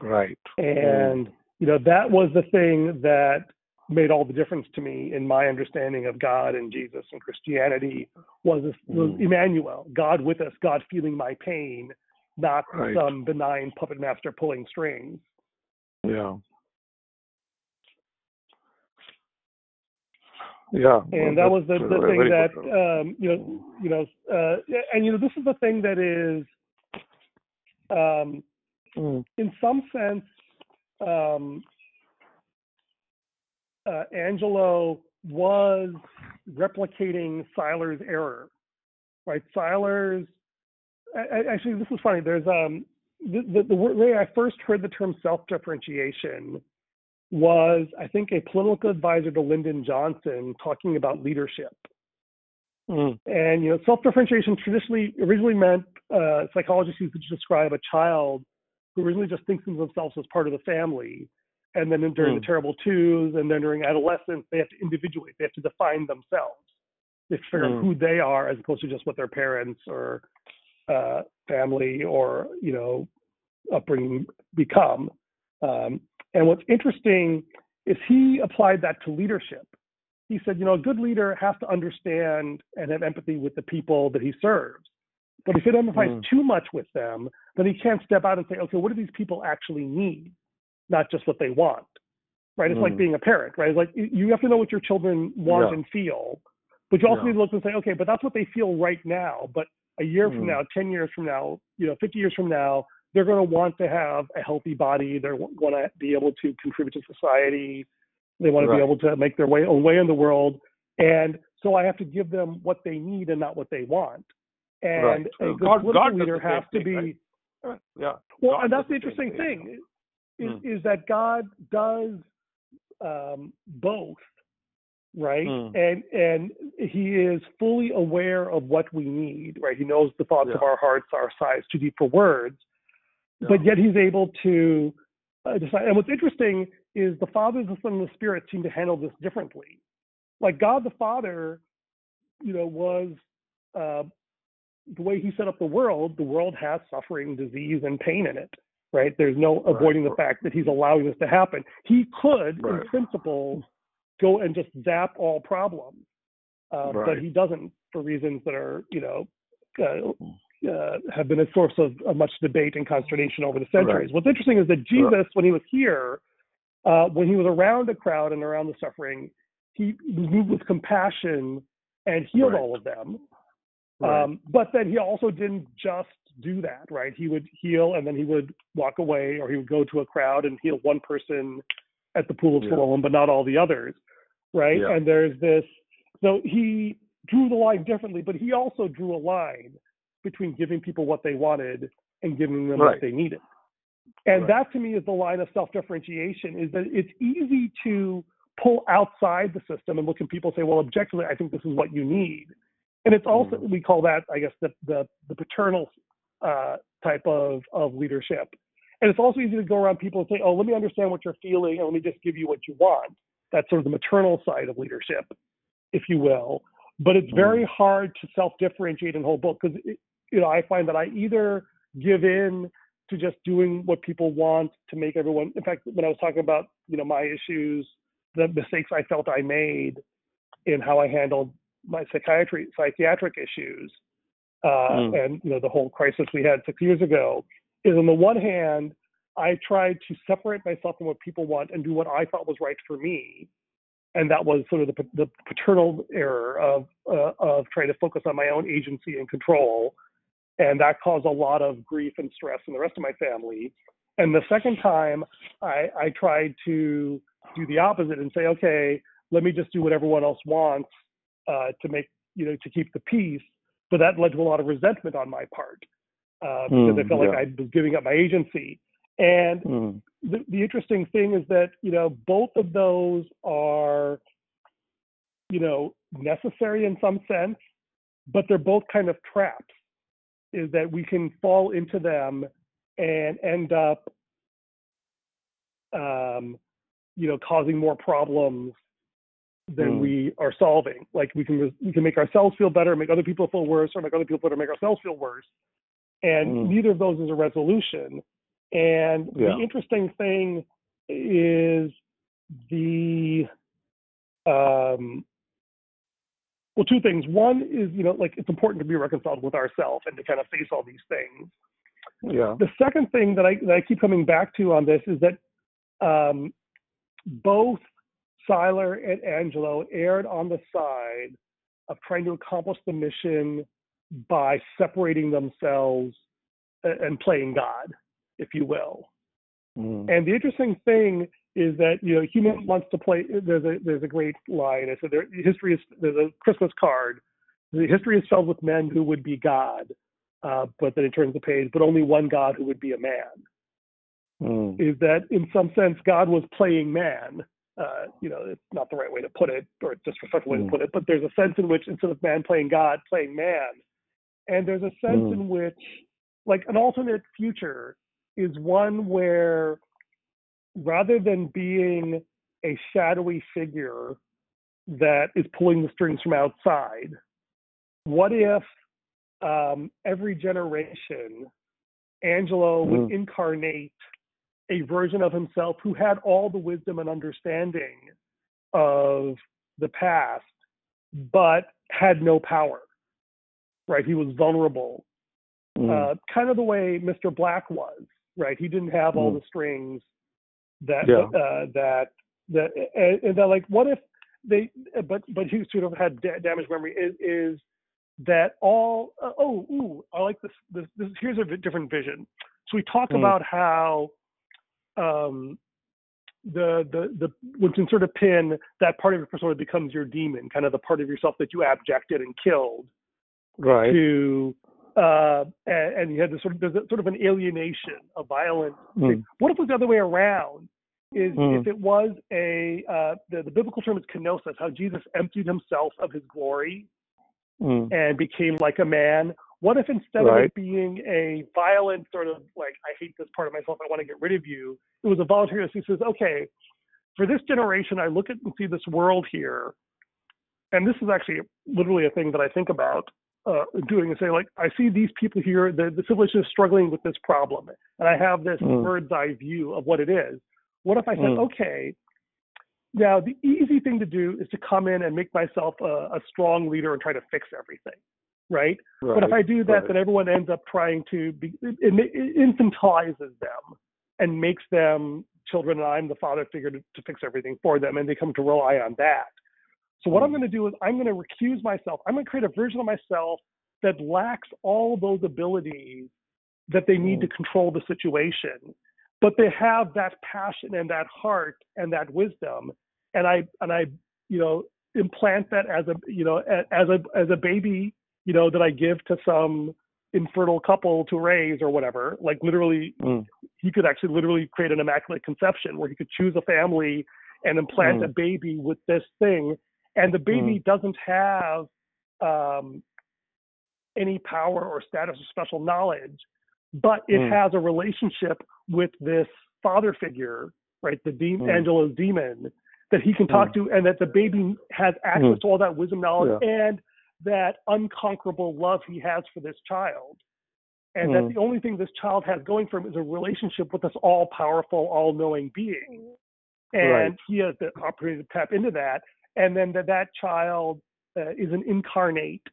Right. and you know that was the thing that made all the difference to me in my understanding of God and Jesus and Christianity was, this, was Mm. Emmanuel, God with us, God feeling my pain, not Right. some benign puppet master pulling strings. Yeah. Yeah. And that was the, the uh, thing that um, you know you know uh, and you know this is the thing that is um, Mm. in some sense, um, uh, Angelo was replicating Siler's error, right? A- actually, this is funny. There's um, the, the, the way I first heard the term self-differentiation was, I think, a political advisor to Lyndon Johnson talking about leadership. Mm. And you know, self-differentiation traditionally originally meant uh, psychologists used to describe a child who originally just thinks of themselves as part of the family, and then during Hmm. the terrible twos, and then during adolescence, they have to individuate. They have to define themselves. They have to figure out Hmm. who they are as opposed to just what their parents or uh, family or you know upbringing become. Um, and what's interesting is he applied that to leadership. He said, you know, a good leader has to understand and have empathy with the people that he serves. But if he empathize mm. too much with them, then he can't step out and say, okay, what do these people actually need, not just what they want, right? It's mm. like being a parent, right? It's like you have to know what your children want yeah. and feel, but you also yeah. need to look and say, okay, but that's what they feel right now. But a year mm. from now, 10 years from now, you know, 50 years from now, they're going to want to have a healthy body. They're going to be able to contribute to society. They want right. to be able to make their way own way in the world. And so I have to give them what they need and not what they want. And right. a good God, political God leader has to be. Right? Yeah. Well, God and that's the interesting thing, is, mm. is that God does um, both, right? Mm. And and He is fully aware of what we need, right? He knows the thoughts yeah. of our hearts are sighs too deep for words, yeah. but yet He's able to uh, decide. And what's interesting is the Father, the Son, and the Spirit seem to handle this differently. Like God the Father, you know, was uh, the way He set up the world. The world has suffering, disease, and pain in it. Right? There's no avoiding right. the fact that He's allowing this to happen. He could, right. in principle, go and just zap all problems, uh, right. but He doesn't for reasons that are, you know, uh, uh, have been a source of, of, much debate and consternation over the centuries. What's interesting is that Jesus, when he was here, uh, when he was around the crowd and around the suffering, he moved with compassion and healed all of them. Right. Um, but then he also didn't just do that, right? He would heal and then he would walk away, or he would go to a crowd and heal one person at the pool of yeah. Siloam, but not all the others, right? Yeah. And there's this. So he drew the line differently, but he also drew a line between giving people what they wanted and giving them right. what they needed. And right. that to me is the line of self-differentiation is that it's easy to pull outside the system and look at people and say, well, objectively, I think this is what you need. And it's also, mm. we call that, I guess, the, the, the paternal uh, type of, of leadership. And it's also easy to go around people and say, oh, let me understand what you're feeling and let me just give you what you want. That's sort of the maternal side of leadership, if you will. But it's very mm. hard to self differentiate in whole book because, you know, I find that I either give in to just doing what people want to make everyone. In fact, when I was talking about you know my issues, the mistakes I felt I made in how I handled my psychiatry psychiatric issues, uh, mm. and you know the whole crisis we had six years ago, is on the one hand I tried to separate myself from what people want and do what I thought was right for me, and that was sort of the, the paternal error of uh, of trying to focus on my own agency and control and that caused a lot of grief and stress in the rest of my family. And the second time, I, I tried to do the opposite and say, okay, let me just do what everyone else wants uh, to make, you know, to keep the peace. But that led to a lot of resentment on my part uh, because mm, I felt yeah. like I was giving up my agency. And mm. the, the interesting thing is that, you know, both of those are, you know, necessary in some sense, but they're both kind of traps is that we can fall into them and end up um, you know causing more problems than mm. we are solving like we can we can make ourselves feel better make other people feel worse or make other people better make ourselves feel worse and mm. neither of those is a resolution and yeah. the interesting thing is the um, well, two things. One is, you know, like it's important to be reconciled with ourselves and to kind of face all these things. Yeah. The second thing that I that I keep coming back to on this is that um, both Siler and Angelo erred on the side of trying to accomplish the mission by separating themselves and playing God, if you will. Mm. And the interesting thing is that you know human wants to play. There's a there's a great line. I said there history is there's a Christmas card. The history is filled with men who would be God, uh, but then it turns the page. But only one God who would be a man. Mm. Is that in some sense God was playing man? Uh, you know, it's not the right way to put it, or disrespectful way mm. to put it. But there's a sense in which instead of man playing God, playing man, and there's a sense mm. in which, like, an alternate future is one where rather than being a shadowy figure that is pulling the strings from outside, what if um, every generation, Angelo would Mm. incarnate a version of himself who had all the wisdom and understanding of the past, but had no power. Right? He was vulnerable, Mm. uh, kind of the way Mr. Black was. Right? He didn't have all Mm. the strings that Yeah. uh, that that and, and they're like, what if they? But but he sort of had da- damaged memory. Is is that all? Uh, oh, ooh, I like this, this. This here's a different vision. So we talk Mm. about how um, the the the when you sort of pin that part of your persona becomes your demon, kind of the part of yourself that you abjected and killed right. to uh and, and you had this sort of there's a, sort of an alienation, a violent Mm. what if it was the other way around? Is Mm. if it was a uh, the, the biblical term is kenosis, how Jesus emptied himself of his glory Mm. and became like a man. What if instead of it being a violent sort of like I hate this part of myself, I want to get rid of you, it was a voluntary. He says, okay, for this generation, I look at and see this world here, and this is actually literally a thing that I think about uh, doing and say like I see these people here, the, the civilization is struggling with this problem, and I have this Mm. bird's eye view of what it is. What if I said, Mm. okay, now the easy thing to do is to come in and make myself a, a strong leader and try to fix everything, right? right. But if I do that, right. then everyone ends up trying to be, it, it, it infantilizes them and makes them children, and I'm the father figure to, to fix everything for them, and they come to rely on that. So what I'm Mm. going to do is I'm going to recuse myself. I'm going to create a version of myself that lacks all those abilities that they need Mm. to control the situation, but they have that passion and that heart and that wisdom. And I and I you know implant that as a you know as a as a baby you know that I give to some infertile couple to raise or whatever. Like literally, Mm. he could actually literally create an immaculate conception where he could choose a family and implant Mm. a baby with this thing, and the baby doesn't have um, any power or status or special knowledge, but it Mm. has a relationship with this father figure, right? The de- Mm. Angelo's demon that he can talk to, and that the baby has access Mm. to all that wisdom, knowledge, and that unconquerable love he has for this child. And that Mm. the only thing this child has going for him is a relationship with this all powerful, all knowing being. And Right. he has the opportunity to tap into that. And then that, that child uh, is an incarnate,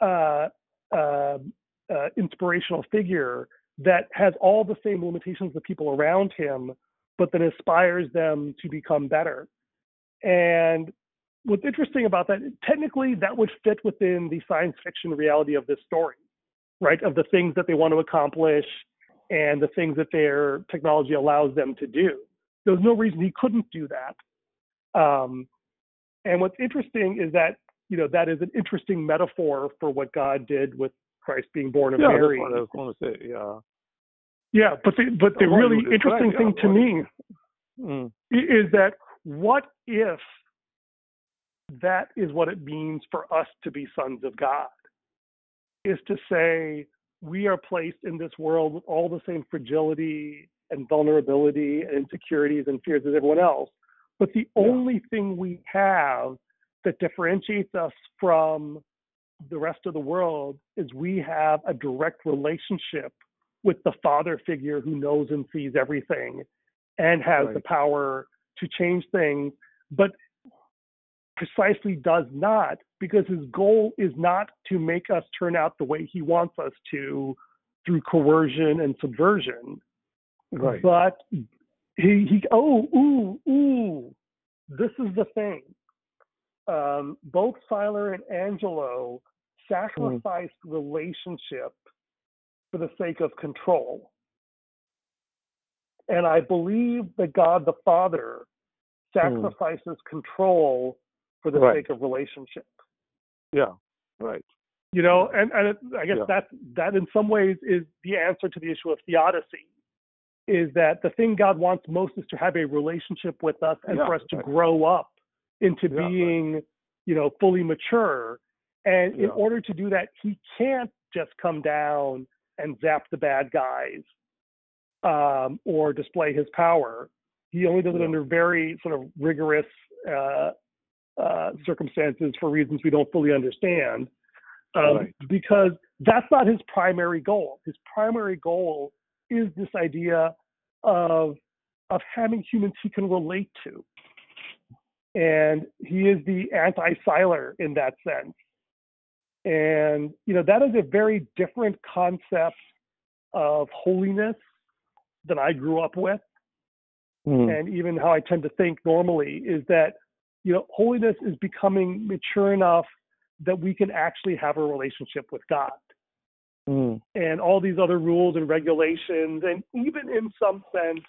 uh, uh, uh, inspirational figure that has all the same limitations of the people around him, but that aspires them to become better. And what's interesting about that, technically, that would fit within the science fiction reality of this story, right? Of the things that they want to accomplish and the things that their technology allows them to do. There's no reason he couldn't do that. Um, and what's interesting is that you know that is an interesting metaphor for what God did with Christ being born of yeah, Mary. that's what I was going to say. Yeah. Yeah, but the but the really interesting thing to me Mm. is that what if that is what it means for us to be sons of God? Is to say we are placed in this world with all the same fragility and vulnerability and insecurities and fears as everyone else. But the Yeah. only thing we have that differentiates us from the rest of the world is we have a direct relationship with the father figure who knows and sees everything and has the power to change things, but precisely does not because his goal is not to make us turn out the way he wants us to through coercion and subversion. Right. But he, he oh, ooh, ooh, this is the thing. Um, both Siler and Angelo sacrificed relationship for the sake of control. And I believe that God the Father sacrifices control for the Right. sake of relationship. Yeah. Right. You know, and, and it, I guess Yeah. that that in some ways is the answer to the issue of theodicy. Is that the thing God wants most is to have a relationship with us and Yeah, for us to right. grow up into Yeah, right. being, you know, fully mature. And in order to do that, he can't just come down and zap the bad guys um, or display his power. He only does it under very sort of rigorous uh, uh, circumstances for reasons we don't fully understand. Um, Right. Because that's not his primary goal. His primary goal is this idea of of having humans he can relate to. And he is the anti-Siler in that sense. And you know, that is a very different concept of holiness than I grew up with. Mm. And even how I tend to think normally is that, you know, holiness is becoming mature enough that we can actually have a relationship with God Mm. and all these other rules and regulations and even in some sense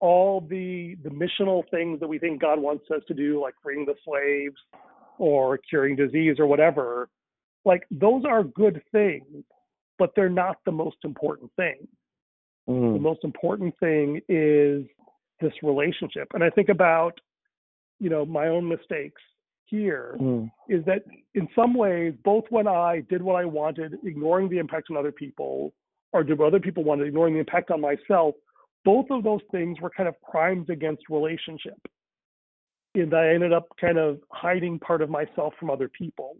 all the the missional things that we think God wants us to do like freeing the slaves or curing disease or whatever like those are good things but they're not the most important thing the Mm. most important thing is this relationship and i think about you know my own mistakes here Mm. is that in some ways, both when I did what I wanted, ignoring the impact on other people, or did what other people wanted, ignoring the impact on myself, both of those things were kind of crimes against relationship. And I ended up kind of hiding part of myself from other people.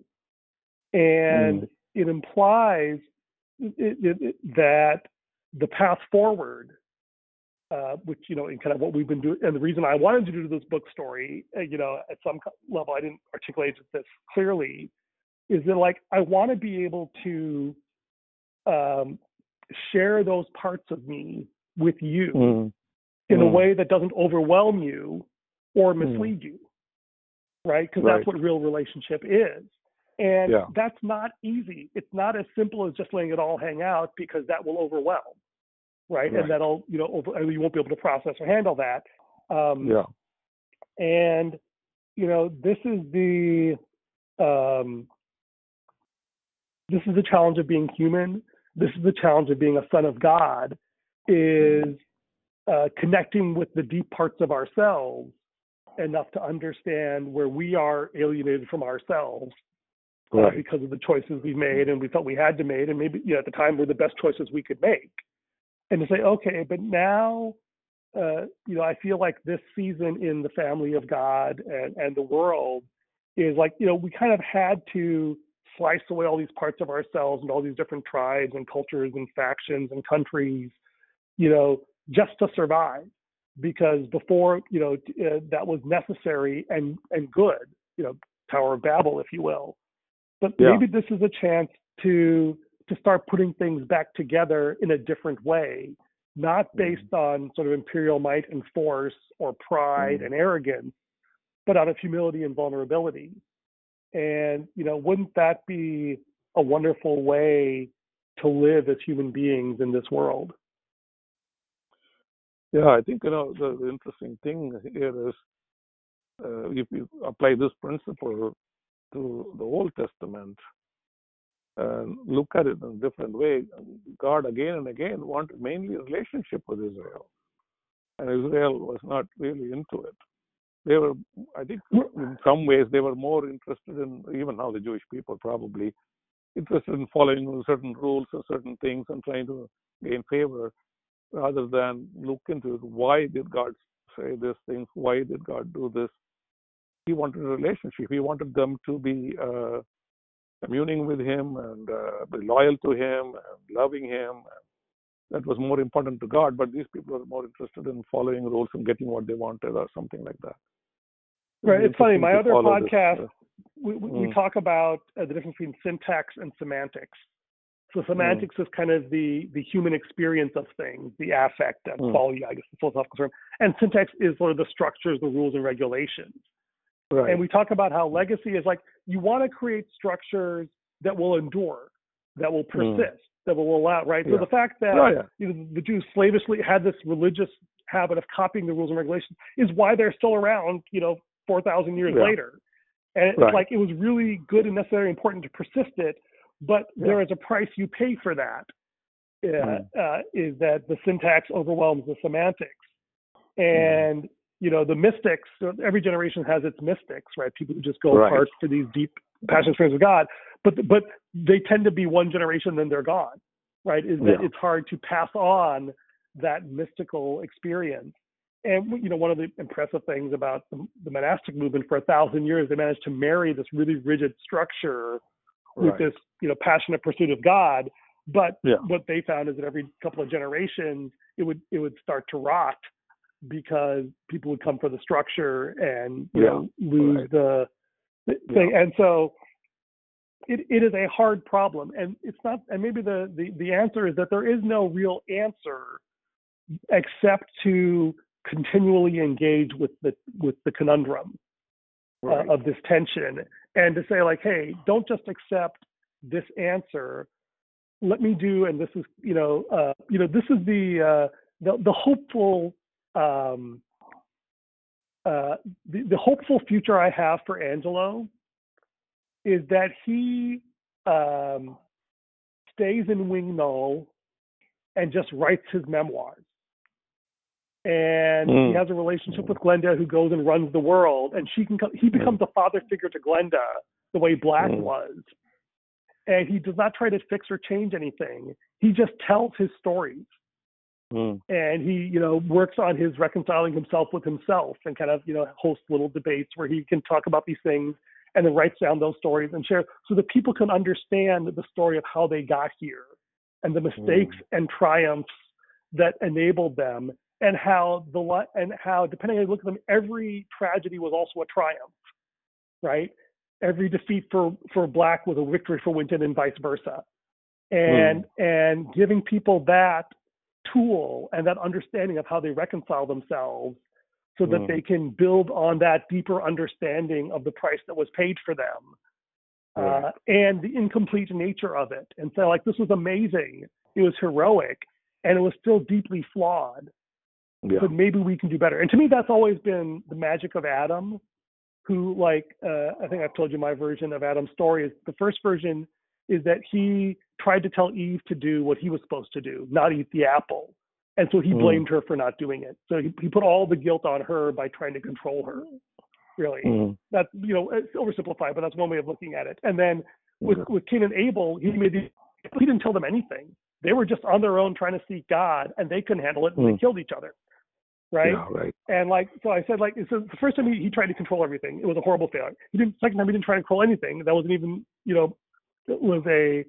And it implies it, it, it, that the path forward uh, which you know, in kind of what we've been doing, and the reason I wanted to do this book story, uh, you know, at some level I didn't articulate this clearly, is that like I want to be able to um, share those parts of me with you Mm. in a Mm. way that doesn't overwhelm you or mislead you, right? Because Right. that's what real relationship is. And Yeah. that's not easy. It's not as simple as just letting it all hang out because that will overwhelm, right? Right. And that'll, you know, over, you won't be able to process or handle that. Um, Yeah. and you know this is the um, this is the challenge of being human this is the challenge of being a son of god is uh, connecting with the deep parts of ourselves enough to understand where we are alienated from ourselves uh, because of the choices we've made and we felt we had to make and maybe you know, at the time were the best choices we could make and to say okay but now uh, you know, I feel like this season in the family of God and, and the world is like, you know, we kind of had to slice away all these parts of ourselves and all these different tribes and cultures and factions and countries, you know, just to survive. Because before, you know, uh, that was necessary and and good, you know, Tower of Babel, if you will. But Yeah. maybe this is a chance to to start putting things back together in a different way not based on sort of imperial might and force or pride Mm. and arrogance, but out of humility and vulnerability. And, you know, wouldn't that be a wonderful way to live as human beings in this world? Yeah, I think you know the, the interesting thing here is uh, if you apply this principle to the Old Testament look at it in a different way, God again and again wanted mainly a relationship with Israel, and Israel was not really into it. They were, I think, in some ways, they were more interested in even now the Jewish people probably interested in following certain rules or certain things and trying to gain favor rather than look into. Why did God say these things? Why did God do this? He wanted a relationship. He wanted them to be uh, communing with Him and uh, be loyal to Him and loving Him. That was more important to God, but these people are more interested in following rules and getting what they wanted or something like that. Right. It's funny. My other follow this, podcast, uh, we, we, we Mm. talk about uh, the difference between syntax and semantics. So Mm. semantics is kind of the the human experience of things, the affect and Mm. quality, I guess, the philosophical term. And syntax is sort of the structures, the rules, and regulations. Right. And we talk about how legacy is like you want to create structures that will endure, that will persist, that will allow, right? So Mm. The fact that oh, yeah. you know, the Jews slavishly had this religious habit of copying the rules and regulations is why they're still around, you know, 4,000 years Yeah. later. And it's Right. like it was really good and necessary and important to persist it, but Yeah. there is a price you pay for that. Uh, Mm. uh, is that the syntax overwhelms the semantics. Mm. You know, the mystics, every generation has its mystics, right? People who just go Right. apart for these deep passionate experiences with God. But but they tend to be one generation, then they're gone, right? Is that Yeah. it's hard to pass on that mystical experience. And you know, one of the impressive things about the, the monastic movement for a thousand years, they managed to marry this really rigid structure with Right. this you know passionate pursuit of God. But Yeah. what they found is that every couple of generations, it would it would start to rot because people would come for the structure and you Yeah, know lose right. the, thing. And so it, it is a hard problem, and it's not. And maybe the, the the answer is that there is no real answer except to continually engage with the with the conundrum Right. uh, of this tension and to say like hey don't just accept this answer let me do and this is you know uh, you know this is the uh, the, the hopeful um, uh, the, the hopeful future I have for Angelo is that he um, stays in Wing Null and just writes his memoirs. And he Mm. has a relationship with Glenda, who goes and runs the world, and she can. co- He becomes a father figure to Glenda, the way Black Mm. was. And he does not try to fix or change anything. He just tells his stories Mm. and he you know works on his reconciling himself with himself and kind of you know hosts little debates where he can talk about these things and then writes down those stories and share so that people can understand the story of how they got here and the mistakes and triumphs that enabled them and how the and how depending on how you look at them every tragedy was also a triumph right? Every defeat for for black was a victory for winton and vice versa. And and giving people that tool and that understanding of how they reconcile themselves so that Mm. they can build on that deeper understanding of the price that was paid for them uh, and the incomplete nature of it and so like this was amazing it was heroic and it was still deeply flawed Yeah. but maybe we can do better and to me that's always been the magic of adam who like uh, i think i've told you my version of adam's story is the first version is that he tried to tell eve to do what he was supposed to do not eat the apple and so he Mm. blamed her for not doing it so he, he put all the guilt on her by trying to control her really Mm. that's you know it's oversimplified but that's one way of looking at it and then with with cain and abel he made the, he didn't tell them anything they were just on their own trying to seek god and they couldn't handle it and they Mm. killed each other right Yeah, right. and like, so I said, like, so the first time he, he tried to control everything, it was a horrible failure. He didn't. Second time he didn't try to control anything. That wasn't even, you know, was a,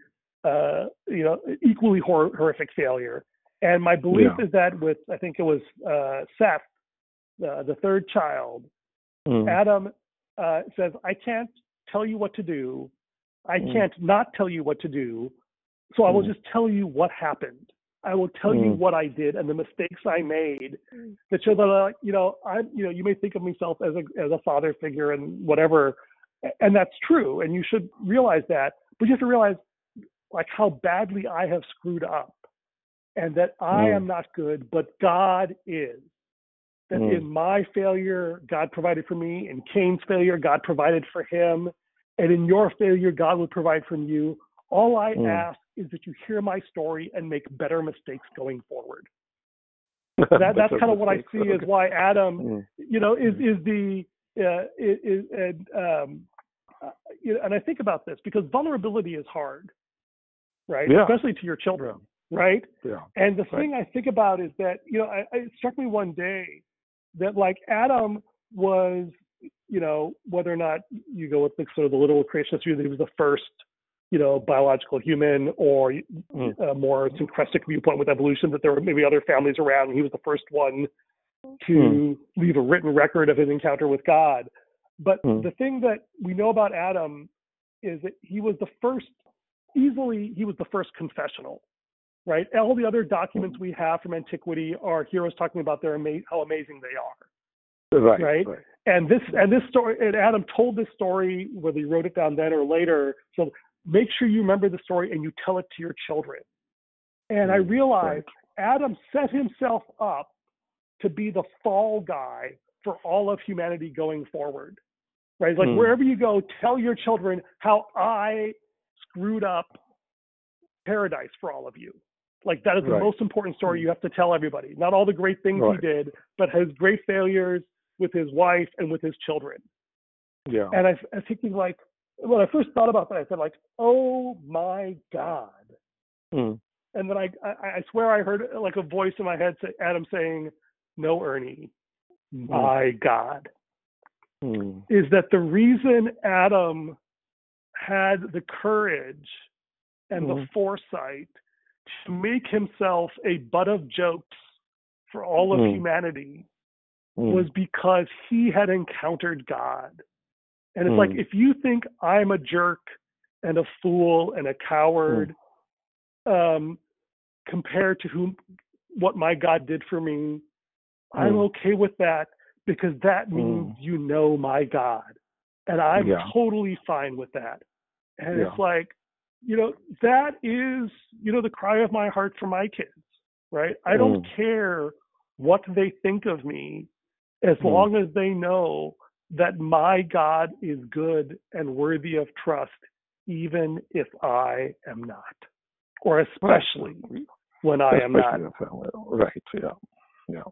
uh, you know, equally hor- horrific failure. And my belief Yeah. is that with, I think it was uh, Seth, uh, the third child, Mm. Adam uh, says, I can't tell you what to do. I Mm. can't not tell you what to do. So I will Mm. just tell you what happened. I will tell you Mm. what I did and the mistakes I made that show that, uh, you know, I, you know, you may think of myself as a, as a father figure and whatever. And that's true. And you should realize that, but you have to realize like how badly I have screwed up and that I Mm. am not good, but God is that Mm. in my failure, God provided for me. In Cain's failure, God provided for him. And in your failure, God will provide for you. All I Mm. ask is that you hear my story and make better mistakes going forward. (laughs) That, that's kind of what I see as Okay. why Adam, Mm. you know, is is the uh, is, is and um, you know, and I think about this because vulnerability is hard, right? Yeah. Especially to your children, right? Yeah. And the Right. thing I think about is that, you know, I, it struck me one day that like Adam was, you know, whether or not you go with the sort of the literal creationist view that he was the first, you know, biological human or Mm. a more syncretic viewpoint with evolution, that there were maybe other families around and he was the first one to Mm. leave a written record of his encounter with God. But Mm. the thing that we know about Adam is that he was the first, easily, he was the first confessional, right? All the other documents we have from antiquity are heroes talking about their ama- how amazing they are. Right. Right. Right. And this and this story, and Adam told this story whether he wrote it down then or later. So make sure you remember the story and you tell it to your children. And I Mm, realized Adam set himself up to be the fall guy for all of humanity going forward. Right? It's like Mm. wherever you go, tell your children how I screwed up paradise for all of you. Like that is the Right. most important story you have to tell everybody. Not all the great things Right. he did, but his great failures with his wife and with his children. Yeah. And I, I was thinking like when I first thought about that, I said like, oh my God. Mm. And then I, I, I swear I heard like a voice in my head say, Adam saying, no, Ernie, my God Mm. is that the reason Adam had the courage and the Mhm. foresight to make himself a butt of jokes for all of Mm. humanity Mm. was because he had encountered God. And it's like Mm. if you think I'm a jerk and a fool and a coward um, compared to whom what my God did for me, I'm Mm. okay with that because that means Mm. you know my God. And I'm Yeah. totally fine with that. And Yeah. it's like, you know, that is, you know, the cry of my heart for my kids, right? I don't Mm. care what they think of me as Mm. long as they know that my God is good and worthy of trust, even if I am not, or especially when I am not. Especially Right. Yeah. Yeah.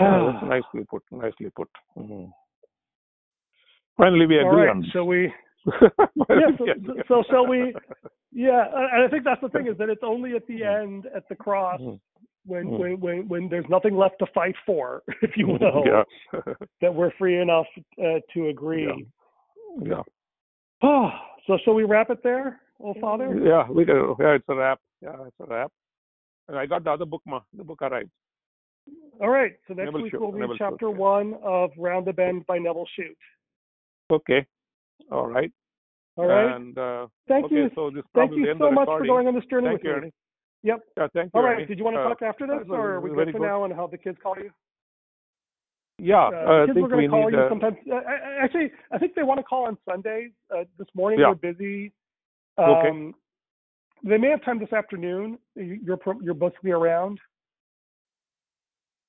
Yeah, that's (sighs) nicely put. Nicely put. Mhm. Finally, we agree right, on shall we? (laughs) Finally, so- so shall we- (laughs) Yeah, and I think that's the thing is that it's only at the end, at the cross, Mhm. when Mm. when when when there's nothing left to fight for, (laughs) if you will, Yeah. that we're free enough uh, to agree. yeah. Oh, so shall we wrap it there, old father? Yeah, we do. Yeah, it's a wrap. Yeah, it's a wrap. And I got the other book, ma. The book arrived. All right. So next Nevil week Shute, we'll read Nevil chapter yeah. one of Round the Bend by Nevil Shute. Okay. All right. All right. And uh, Thank okay, you. so this Thank you so much for going on this journey Thank with you, me. Ernie. Yep. Yeah, thank you. All right. Ernie. Did you want to Uh, talk after this, or are we good for good. now and have the kids call you? Yeah, Uh, uh, I kids think were going to call you Uh, sometimes. Uh, I- actually, I think they want to call on Sundays. Uh, this morning Yeah. they're busy. Okay. Um, They may have time this afternoon. You- You're you're basically around.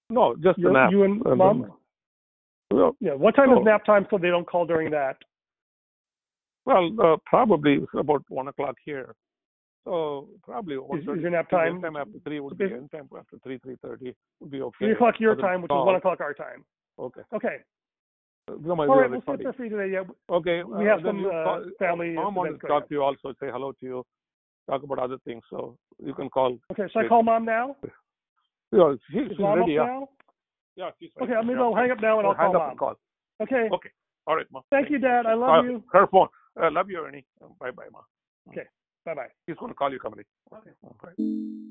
No, just nap. you and Uh, mom. Well, Yeah. What time Oh. is nap time so they don't call during that? well uh, probably about one o'clock here. So probably one Is, is your nap time Anytime after three would be be anytime after three, three thirty would be okay. three o'clock your Other time, which is one o'clock our time? Okay. Okay. No, my All right. We'll there for you today. Yeah. Okay. We uh, have then some, uh, call, family Mom wanted to talk to you also, say hello to you, talk about other things. So you can call. Okay. Should I call mom now? Yeah, she, Is she's mom ready. up Yeah. now? Yeah, she's Okay. ready. Maybe Yeah. I'll hang up now and I'll hang call up mom. and call. Okay. Okay. All right, ma. Thank you, Dad. I love you. Her phone. Uh, love you, Ernie. Bye, bye, ma. Okay. Bye bye. He's going to call you, Kamali. Okay. Bye.